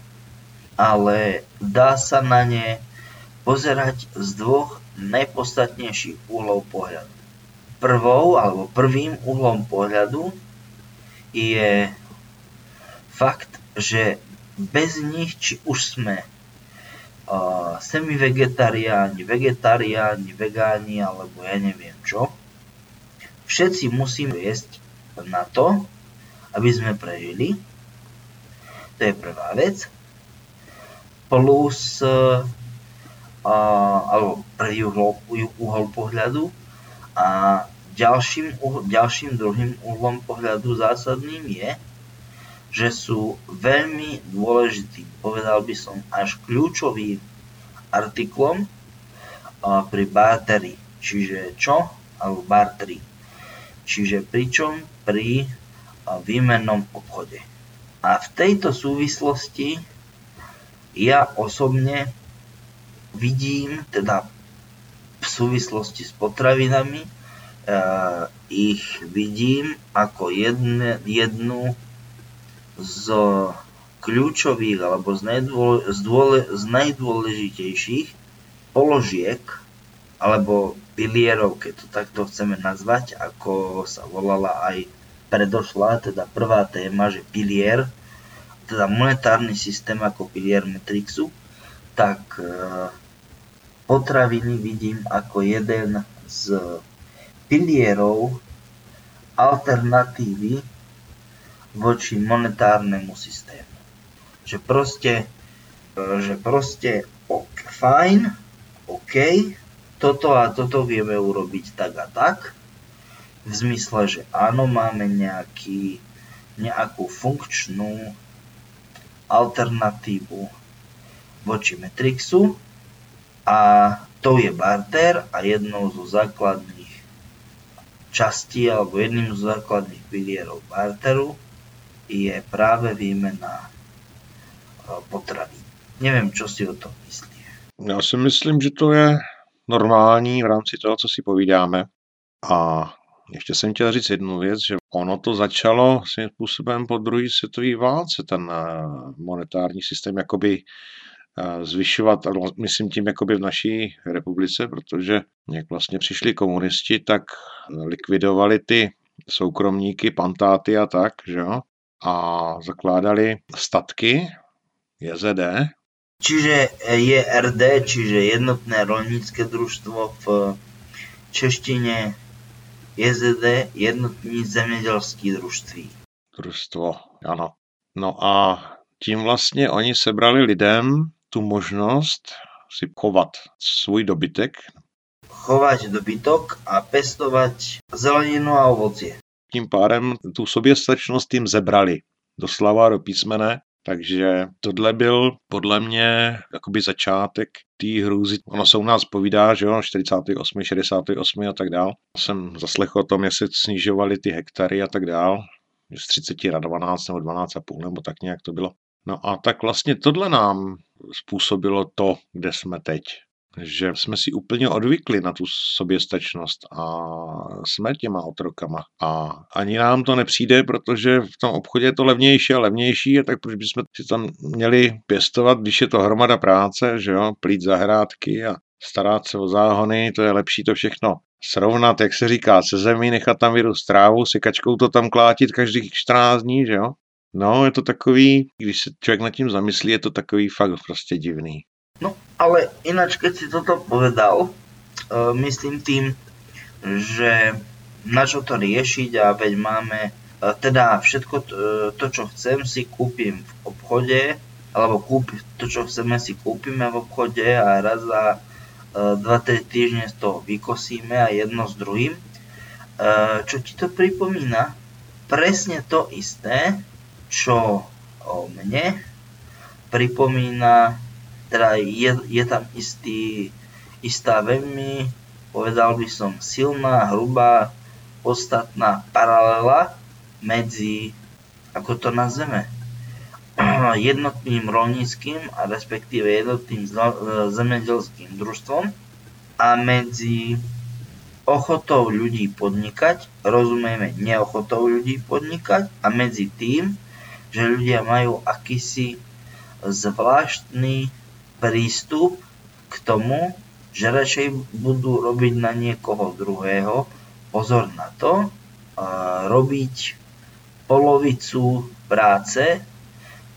ale dá sa na ne pozerať z dvoch najpodstatnejších uhlov pohľadu. Prvou alebo prvým uhlom pohľadu je fakt, že bez nich, či už sme uh, semi-vegetariáni, vegetariáni, vegáni, alebo ja neviem čo, všetci musíme jesť na to, aby sme prežili. To je prvá vec. Plus, uh, alebo prvý uhol, uhol pohľadu a ďalším, ďalším druhým uhlom pohľadu zásadným je, že sú veľmi dôležitým, povedal by som až kľúčovým artiklom pri barteri. Čiže čo? Alebo barteri. Čiže pričom pri výmennom obchode. A v tejto súvislosti ja osobne vidím, teda v súvislosti s potravinami, ich vidím ako jedne, jednu z kľúčových alebo z, najdôle, z, dôle, z najdôležitejších položiek alebo pilierov, keď to takto chceme nazvať, ako sa volala aj predošla, teda prvá téma, že pilier, teda monetárny systém ako pilier Matrixu, tak e, potraviny vidím ako jeden z pilierov alternatívy voči monetárnemu systému. Že proste, e, že proste ok, fajn, OK, to toto a toto vieme urobiť tak a tak. V zmysle, že áno, máme nejaký, nejakú funkčnú alternatívu voči Matrixu a to je barter a jednou zo základných častí alebo jedným zo základných pilierov barteru je práve výmena e, potravy. Neviem, čo si o tom myslí. Já si myslím, že to je normální v rámci toho, co si povídáme. A ještě jsem chtěl říct jednu věc, že ono to začalo svým způsobem po druhé světové válce, ten eh, monetární systém jakoby eh, zvyšovat, myslím tím jakoby v naší republice, protože jak vlastně přišli komunisti, tak likvidovali ty soukromníky, pantáty a tak, že jo, a zakládali statky, JZD, Čiže JRD, čiže Jednotné rolnícke družstvo v češtine JZD, Jednotní zemědělský družství. Družstvo, ano. No a tím vlastně oni sebrali lidem tu možnost si chovat svůj dobytek. Chovať dobytok a pestovať zeleninu a ovocie. Tím pádem tu soběstačnost tím zebrali. Doslova do písmene takže tohle byl podle mě jakoby začátek té hrůzy. Ono se u nás povídá, že jo, 48, 68 a tak dál. Jsem zaslechl o tom, jestli snižovali ty hektary a tak dál. Z 30 na 12 nebo 12,5 nebo tak nějak to bylo. No a tak vlastně tohle nám způsobilo to, kde jsme teď že jsme si úplně odvykli na tu soběstačnost a jsme těma otrokama. A ani nám to nepřijde, protože v tom obchodě je to levnější a levnější, a tak proč bychom si tam měli pěstovat, když je to hromada práce, že jo, plít zahrádky a starat se o záhony, to je lepší to všechno srovnat, jak se říká, se zemí, nechat tam vyrůst trávu, kačkou to tam klátit každých 14 dní, že jo. No, je to takový, když se člověk nad tím zamyslí, je to takový fakt prostě divný. No, ale ináč, keď si toto povedal, uh, myslím tým, že na čo to riešiť a veď máme uh, teda všetko to, uh, to, čo chcem, si kúpim v obchode, alebo kúp, to, čo chceme, si kúpime v obchode a raz za uh, 2-3 týždne z toho vykosíme a jedno s druhým. Uh, čo ti to pripomína? Presne to isté, čo o mne pripomína teda je, je tam istý, istá veľmi, povedal by som, silná, hrubá, podstatná paralela medzi, ako to nazveme, jednotným rolníckým a respektíve jednotným zemedelským družstvom a medzi ochotou ľudí podnikať, rozumieme neochotou ľudí podnikať a medzi tým, že ľudia majú akýsi zvláštny prístup k tomu, že radšej budú robiť na niekoho druhého, pozor na to, robiť polovicu práce,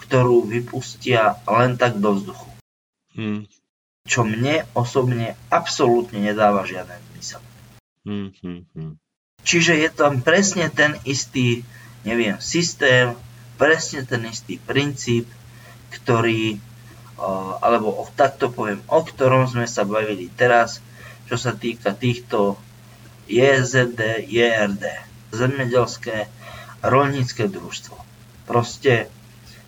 ktorú vypustia len tak do vzduchu. Hmm. Čo mne osobne absolútne nedáva žiaden zmysel. Hmm, hmm, hmm. Čiže je tam presne ten istý, neviem, systém, presne ten istý princíp, ktorý alebo takto poviem, o ktorom sme sa bavili teraz, čo sa týka týchto JZD, JRD, zemedelské rolnícke družstvo. Proste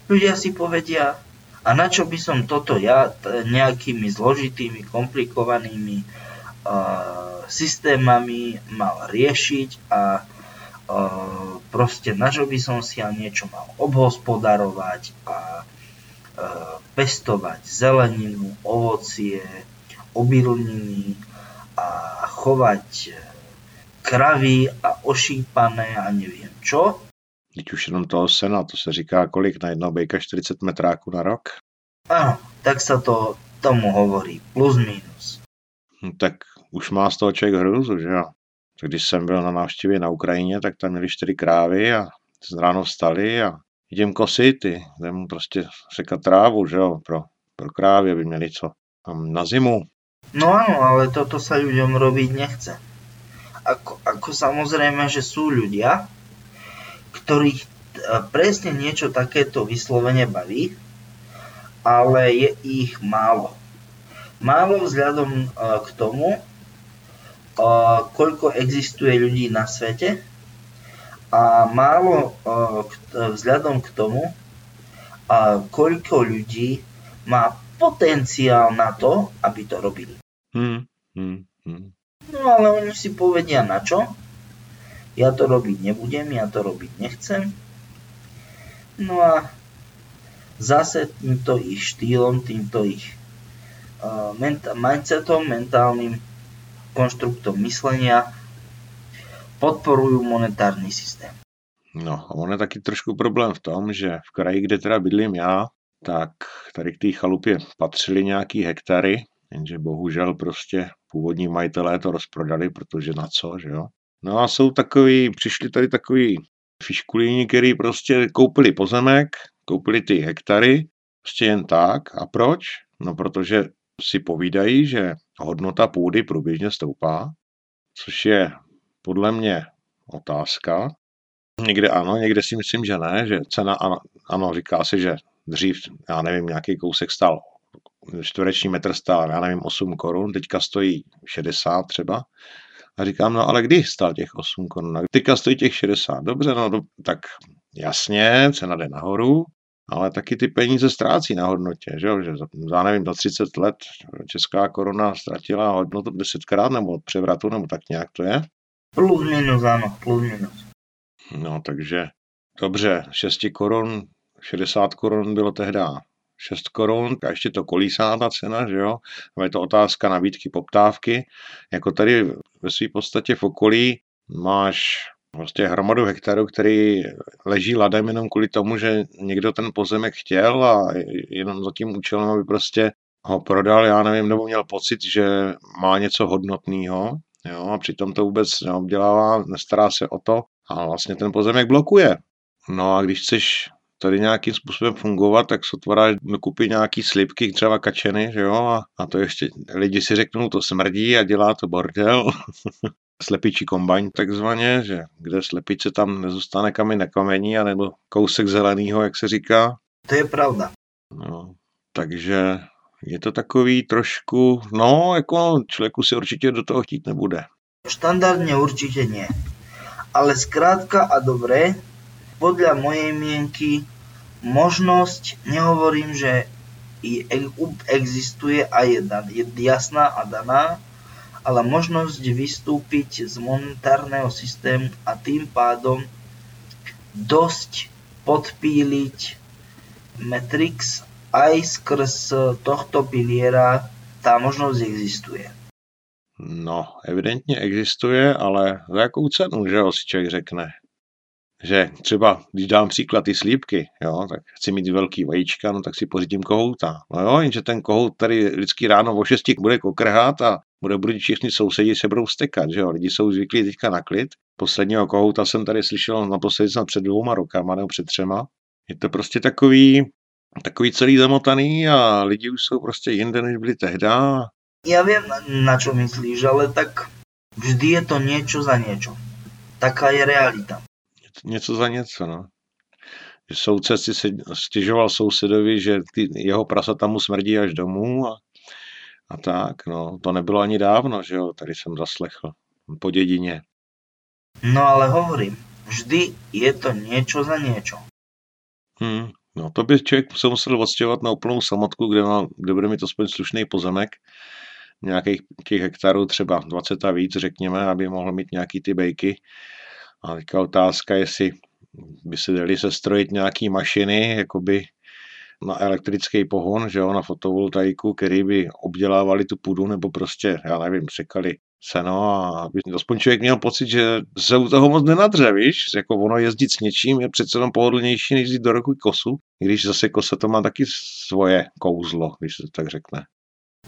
ľudia si povedia, a na čo by som toto ja nejakými zložitými, komplikovanými uh, systémami mal riešiť a uh, proste na čo by som si ja niečo mal obhospodarovať a pestovať zeleninu, ovocie, obilniny a chovať e, kravy a ošípané a neviem čo. Teď už jenom toho sena, to se říká kolik na jedno bejka 40 metráku na rok? Áno, tak sa to tomu hovorí, plus minus. Hm, tak už má z toho člověk hrůzu, že jo? Tak když jsem byl na návštěvě na Ukrajině, tak tam měli čtyři krávy a ráno vstali a idem kosit, idem prostě sekat trávu, že jo, pro, pro krávy, aby měli co tam na zimu. No áno, ale toto sa ľuďom robiť nechce. Ako, ako samozrejme, že sú ľudia, ktorých e, presne niečo takéto vyslovene baví, ale je ich málo. Málo vzhľadom e, k tomu, koľko existuje ľudí na svete a málo vzhľadom k tomu, koľko ľudí má potenciál na to, aby to robili. Hmm, hmm, hmm. No ale oni si povedia na čo? Ja to robiť nebudem, ja to robiť nechcem. No a zase týmto ich štýlom, týmto ich uh, mindsetom, mentálnym konštruktom myslenia podporujú monetárny systém. No a on je taky trošku problém v tom, že v kraji, kde teda bydlím já, tak tady k té chalupě patřily nějaký hektary, jenže bohužel prostě původní majitelé to rozprodali, protože na co, že jo. No a jsou takový, přišli tady takový fiškulíni, který prostě koupili pozemek, koupili ty hektary, prostě jen tak. A proč? No protože si povídají, že hodnota půdy průběžně stoupá, což je podle mě otázka. Někde ano, někde si myslím, že ne, že cena, ano, ano říká se, že dřív, já nevím, nějaký kousek stál, čtvereční metr stál, já nevím, 8 korun, teďka stojí 60 třeba. A říkám, no ale kdy stál těch 8 korun? Teďka stojí těch 60. Dobře, no tak jasně, cena jde nahoru, ale taky ty peníze ztrácí na hodnotě, že, že za, nevím, za 30 let česká koruna ztratila hodnotu desetkrát nebo od převratu, nebo tak nějak to je. Plus minus, ano, plus minus. No, takže dobře, 6 korun, 60 korun bylo tehdy 6 korun a ještě to kolísá ta cena, že jo. A je to otázka nabídky, poptávky. Jako tady ve své podstatě v okolí máš prostě hromadu hektarů, který leží ladem jenom kvůli tomu, že někdo ten pozemek chtěl a jenom za tím účelem, aby prostě ho prodal, já nevím, nebo měl pocit, že má něco hodnotného, jo, a přitom to vůbec neobdělává, nestará se o to a vlastně ten pozemek blokuje. No a když chceš tady nějakým způsobem fungovat, tak sotva dokupy nějaký slipky, třeba kačeny, že jo, a, a to ještě lidi si řeknou, to smrdí a dělá to bordel. slepičí kombajn takzvaně, že kde slepice tam nezůstane kamen na kamení, anebo kousek zeleného, jak se říká. To je pravda. No, takže je to takový trošku, no, jako člověku si určitě do toho chtít nebude. Štandardne určite nie. Ale skrátka a dobre, podľa mojej mienky, možnosť, nehovorím, že existuje a je, je jasná a daná, ale možnosť vystúpiť z monetárneho systému a tým pádom dosť podpíliť Matrix aj skrz tohto piliera tá možnosť existuje. No, evidentně existuje, ale za jakou cenu, že jo, si člověk řekne. Že třeba, když dám příklad ty slípky, jo, tak chci mít velký vajíčka, no tak si pořídím kohouta. No jo, jenže ten kohout tady vždycky ráno o šesti bude kokrhat a bude, budou všichni sousedí se budou stekat, že jo. Lidi jsou zvyklí teďka na klid. Posledního kohouta jsem tady slyšel naposledy snad před dvouma rokama nebo před třema. Je to prostě takový, takový celý zamotaný a lidi už jsou prostě jinde, než byli tehda. Ja viem, na čo myslíš, ale tak vždy je to niečo za niečo. Taká je realita. Něco za něco, no. Soudce si stěžoval sousedovi, že ty, jeho prasata mu smrdí až domů a a tak, no, to nebylo ani dávno, že jo, tady jsem zaslechl po dědině. No ale hovorím, vždy je to niečo za niečo. Hmm, no to by člověk se musel odstěhovat na úplnou samotku, kde, má, kde bude mít aspoň slušný pozemek, nějakých těch hektarů, třeba 20 a víc, řekněme, aby mohl mít nějaký ty bejky. A teďka otázka, jestli by se dali sestrojit nějaký mašiny, jakoby na elektrický pohon, že jo, na fotovoltaiku, který by obdělávali tu půdu nebo prostě, já nevím, sekali seno a aspoň člověk měl pocit, že se u toho moc nenadře, víš, jako ono jezdit s něčím je přece jenom pohodlnější, než jít do roku kosu, když zase kosa to má taky svoje kouzlo, když se to tak řekne.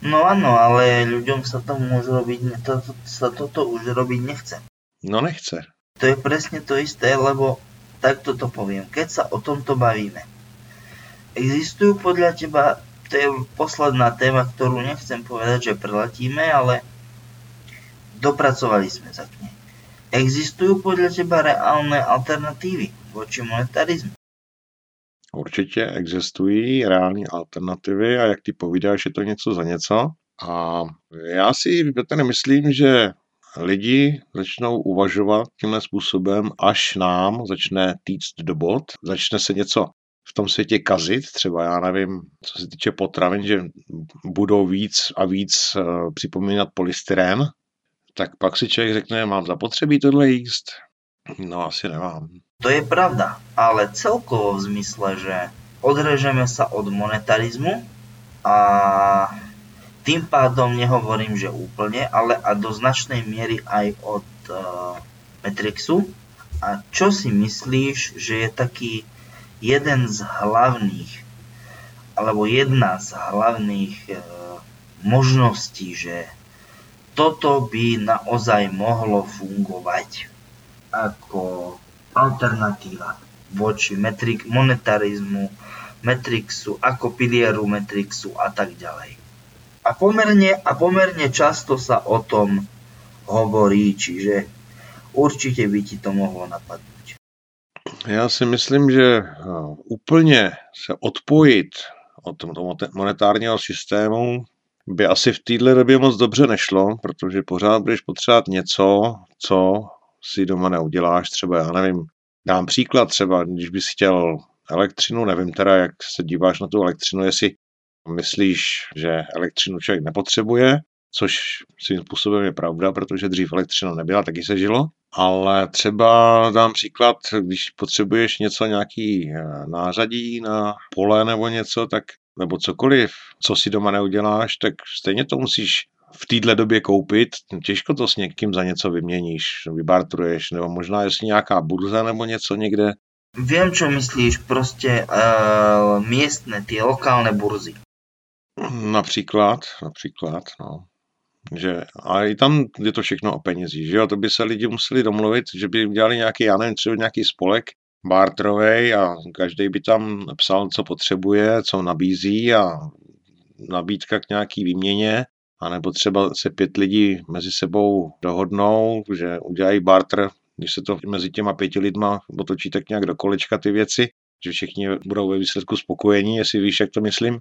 No ano, ale ľuďom sa to môže robiť, to, to, sa toto už robiť nechce. No nechce. To je presne to isté, lebo takto to poviem. Keď sa o tomto bavíme, Existujú podľa teba, to je posledná téma, ktorú nechcem povedať, že preletíme, ale dopracovali sme sa k nej. Existujú podľa teba reálne alternatívy voči monetarizmu? Určitě existují reální alternativy a jak ty povídáš, je to něco za něco. A já si tedy myslím, že lidi začnou uvažovat tímhle způsobem, až nám začne týct do bod, začne se něco v tom světě kazit, třeba já nevím, co se týče potravin, že budou víc a víc uh, připomínat polystyrén, tak pak si člověk řekne, mám zapotřebí tohle jíst? No asi nemám. To je pravda, ale celkovo v zmysle, že odrežeme sa od monetarizmu a tým pádom nehovorím, že úplne, ale a do značnej miery aj od uh, Matrixu. A čo si myslíš, že je taký jeden z hlavných, alebo jedna z hlavných uh, možností, že toto by naozaj mohlo fungovať ako alternatíva voči metrik, monetarizmu, Matrixu, ako pilieru Matrixu a tak ďalej. A pomerne, a pomerne často sa o tom hovorí, čiže určite by ti to mohlo napadnúť. Já si myslím, že no, úplně se odpojit od monetárního systému by asi v této době moc dobře nešlo, protože pořád budeš potřebovat něco, co si doma neuděláš. Třeba, já nevím, dám příklad třeba, když bys chtěl elektřinu, nevím teda, jak se díváš na tu elektřinu, jestli myslíš, že elektřinu člověk nepotřebuje, což svým způsobem je pravda, protože dřív elektřina nebyla, taky se žilo. Ale třeba dám příklad, když potřebuješ něco, nějaký eh, nářadí na pole nebo něco, tak nebo cokoliv, co si doma neuděláš, tak stejně to musíš v téhle době koupit. Těžko to s někým za něco vyměníš, vybartruješ, nebo možná jestli nějaká burza nebo něco někde. Viem, čo myslíš, prostě uh, miestne, tie lokálne burzy. Například, například, no. Že, a i tam je to všechno o penězích, že jo, to by se lidi museli domluvit, že by udělali nějaký, já nevím, třeba nějaký spolek barterovej a každý by tam psal, co potřebuje, co nabízí a nabídka k nějaký výměně, anebo třeba se pět lidí mezi sebou dohodnou, že udělají barter, když se to mezi těma pěti lidma otočí tak nějak do kolečka ty věci, že všichni budou ve výsledku spokojení, jestli víš, jak to myslím.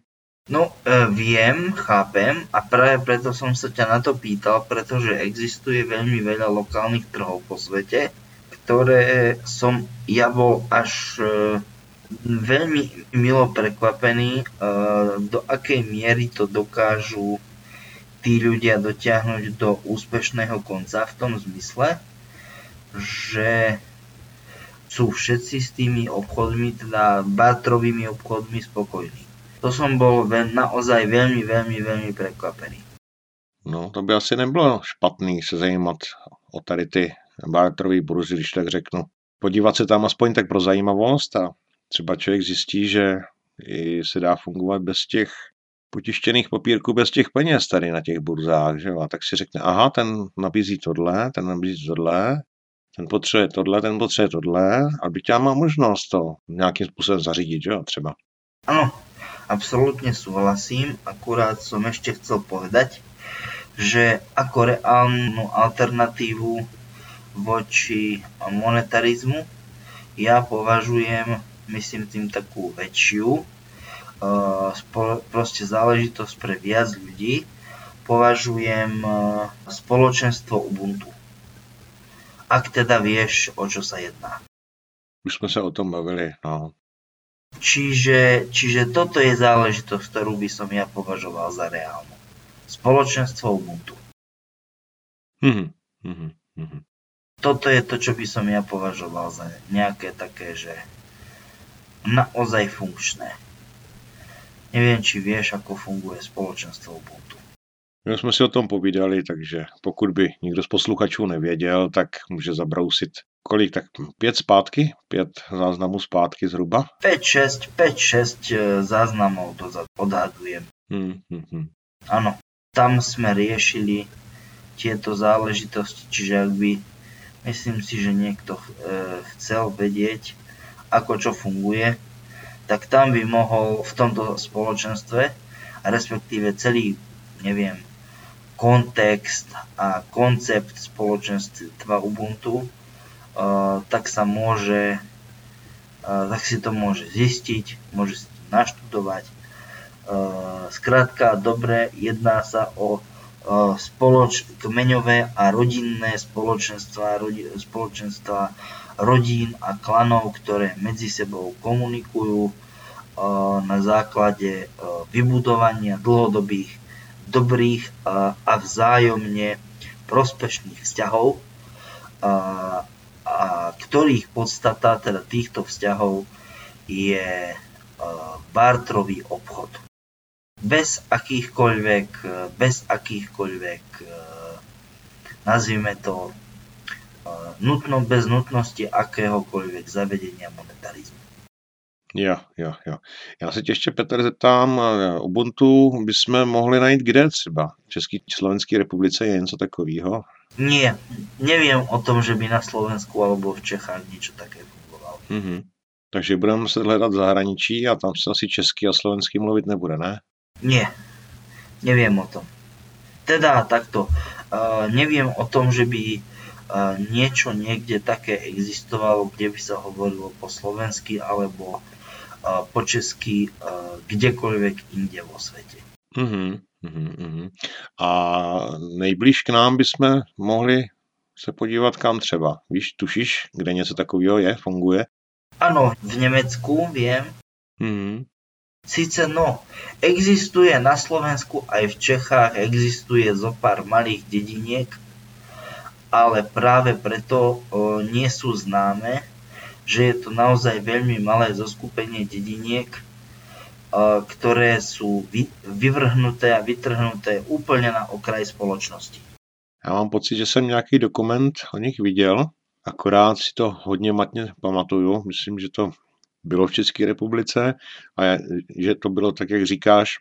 No, e, viem, chápem a práve preto som sa ťa na to pýtal, pretože existuje veľmi veľa lokálnych trhov po svete, ktoré som ja bol až e, veľmi milo prekvapený, e, do akej miery to dokážu tí ľudia dotiahnuť do úspešného konca v tom zmysle, že sú všetci s tými obchodmi, teda bartrovými obchodmi spokojní. To som bol naozaj veľmi, veľmi, veľmi prekvapený. No, to by asi nebylo špatný se zajímat o tady ty barterové burzy, když tak řeknu. Podívat se tam aspoň tak pro zajímavost a třeba člověk zjistí, že i se dá fungovat bez těch potištěných papírků, bez těch peněz tady na těch burzách, že A tak si řekne, aha, ten nabízí tohle, ten nabízí tohle, ten potřebuje tohle, ten potřebuje tohle, aby tě má možnost to nějakým způsobem zařídit, že jo, třeba. Ano, absolútne súhlasím, akurát som ešte chcel povedať, že ako reálnu alternatívu voči monetarizmu ja považujem, myslím tým takú väčšiu, eh, proste záležitosť pre viac ľudí, považujem eh, spoločenstvo Ubuntu. Ak teda vieš, o čo sa jedná. Už sme sa o tom bavili, no. Čiže, čiže toto je záležitosť, ktorú by som ja považoval za reálnu. Spoločenstvo Ubuntu. Mm-hmm. Mm-hmm. Toto je to, čo by som ja považoval za nejaké také, že naozaj funkčné. Neviem, či vieš, ako funguje spoločenstvo Ubuntu. My jsme si o tom povídali, takže pokud by někdo z posluchačů nevěděl, tak může zabrousit kolik, tak pět zpátky? Pět záznamů zpátky zhruba? 5-6, 5-6 eh, záznamov dozad odhadujem. Hmm, hmm, hmm. Áno, tam sme riešili tieto záležitosti, čiže ak by, myslím si, že niekto e, chcel vedieť, ako čo funguje, tak tam by mohol v tomto spoločenstve, respektíve celý, neviem, kontext a koncept spoločenstva Ubuntu tak sa môže, tak si to môže zistiť, môže si to naštudovať. Skrátka, dobre, jedná sa o spoloč, kmeňové a rodinné spoločenstva, rodi, spoločenstva rodín a klanov, ktoré medzi sebou komunikujú na základe vybudovania dlhodobých, dobrých a vzájomne prospešných vzťahov, a, a ktorých podstata teda týchto vzťahov je bartrový obchod. Bez akýchkoľvek, bez akýchkoľvek, nazvime to, nutno, bez nutnosti akéhokoľvek zavedenia monetarizmu. Jo, jo, jo. Já se tě ještě, Petr, zeptám, Ubuntu bychom mohli najít kde třeba? V České Slovenské republice je něco takového? Nie, neviem o tom, že by na Slovensku alebo v Čechách niečo také fungovalo. Mm-hmm. Takže budeme muset hledat v zahraničí a tam se asi česky a slovensky mluvit nebude, ne? Nie, neviem o tom. Teda takto, uh, neviem o tom, že by uh, niečo niekde také existovalo, kde by sa hovorilo po slovensky alebo uh, po česky kdekoľvek inde vo svete. Mm-hmm. Mm-hmm. A nejblíž k nám bychom mohli se podívat kam třeba. Víš, tušíš, kde něco takového je, funguje? Áno, v Nemecku viem. Mm-hmm. Sice no, existuje na Slovensku aj v Čechách, existuje zo pár malých dediniek, ale práve preto o, nie sú známe, že je to naozaj veľmi malé zoskupenie dediniek, o, ktoré sú vy, vyvrhnuté a vytrhnuté úplne na okraj spoločnosti. Já mám pocit, že jsem nějaký dokument o nich viděl, akorát si to hodně matně pamatuju. Myslím, že to bylo v České republice a že to bylo tak, jak říkáš,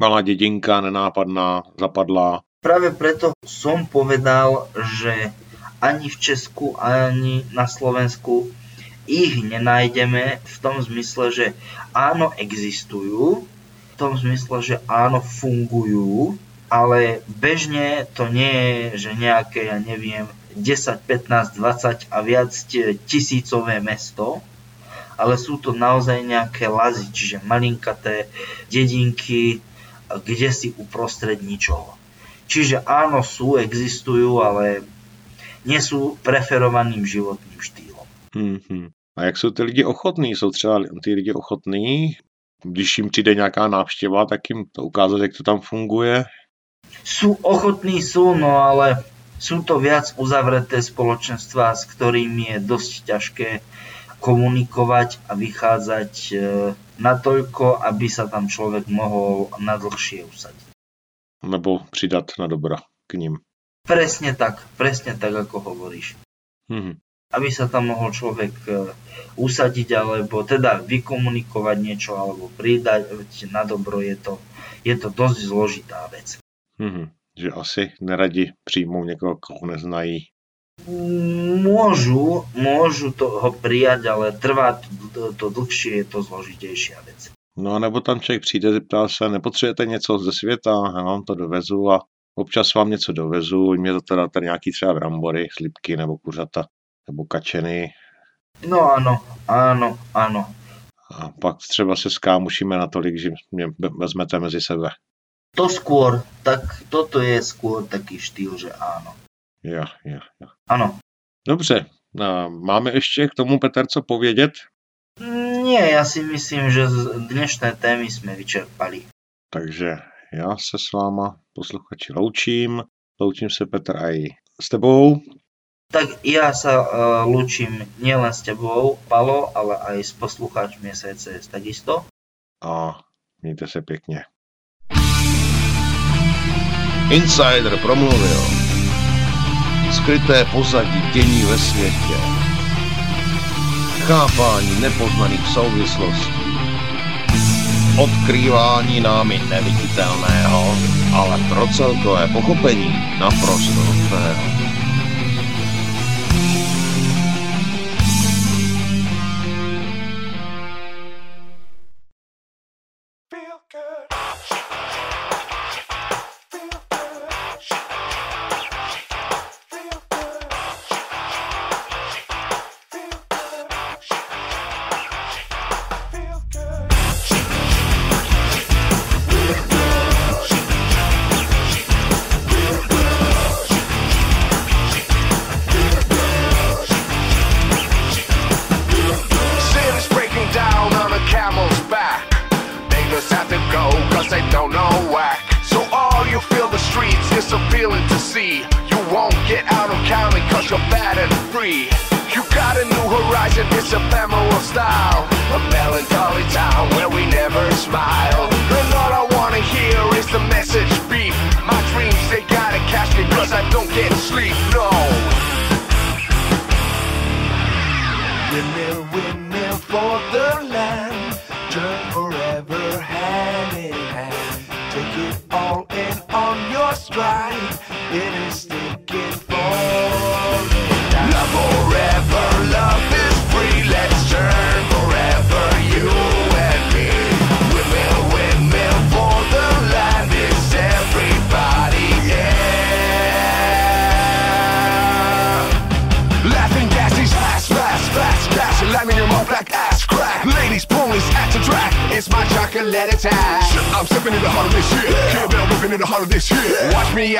malá dedinka, nenápadná, zapadlá. Práve preto som povedal, že ani v Česku, ani na Slovensku ich nenájdeme v tom zmysle, že áno, existujú, v tom zmysle, že áno, fungujú, ale bežne to nie je, že nejaké, ja neviem, 10, 15, 20 a viac tisícové mesto, ale sú to naozaj nejaké lazy, čiže malinkaté dedinky, kde si uprostred ničoho. Čiže áno, sú, existujú, ale nie sú preferovaným životním štýlom. Mm-hmm. A jak jsou ty lidi ochotní? Jsou třeba ty lidi ochotní, když jim přijde nějaká návštěva, tak jim to ukázat, jak to tam funguje? Sú ochotní, sú, no ale sú to viac uzavreté spoločenstva, s ktorými je dosť ťažké komunikovať a vychádzať e, natoľko, aby sa tam človek mohol na dlhšie usadiť. Nebo přidat na dobra k ním. Presne tak, presne tak, ako hovoríš. Mhm. Aby sa tam mohol človek e, usadiť, alebo teda vykomunikovať niečo, alebo pridať na dobro, je to, je to dosť zložitá vec. Mhm. Že asi neradi přijmou někoho, koho neznají. Môžu, môžu to ho prijať, ale trvá to, to dlhšie, je to zložitejšia vec. No nebo tam člověk přijde, zeptá se, nepotřebujete něco ze světa, já vám to dovezu a občas vám něco dovezu, mě to teda tady nějaký třeba brambory, slipky nebo kuřata, nebo kačeny. No áno, áno, áno. A pak třeba se skámušíme natolik, že mě vezmete mezi sebe. To skôr, tak toto je skôr taký štýl, že áno. Jo, jo, jo. Áno. Dobře, máme ještě k tomu, Peter, co povědět? Nie, ja si myslím, že dnešné témy sme vyčerpali. Takže já se s váma, posluchači, loučím. Loučím se, Petr, aj s tebou. Tak ja sa uh, lúčim nielen s tebou, Palo, ale aj s poslucháčmi SCS takisto. A mějte se pěkně. Insider promluvil. Skryté pozadí dění ve světě. Chápání nepoznaných souvislostí. Odkrývání námi neviditelného, ale pro celkové pochopení naprosto nutného.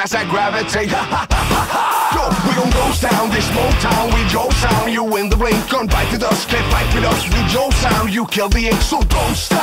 fast I gravitate. Ha ha ha ha Yo, we gon' ghost down this small town with your sound. You in the ring, Come bite with us, can't fight with us with your sound. You kill the ink, so don't stop.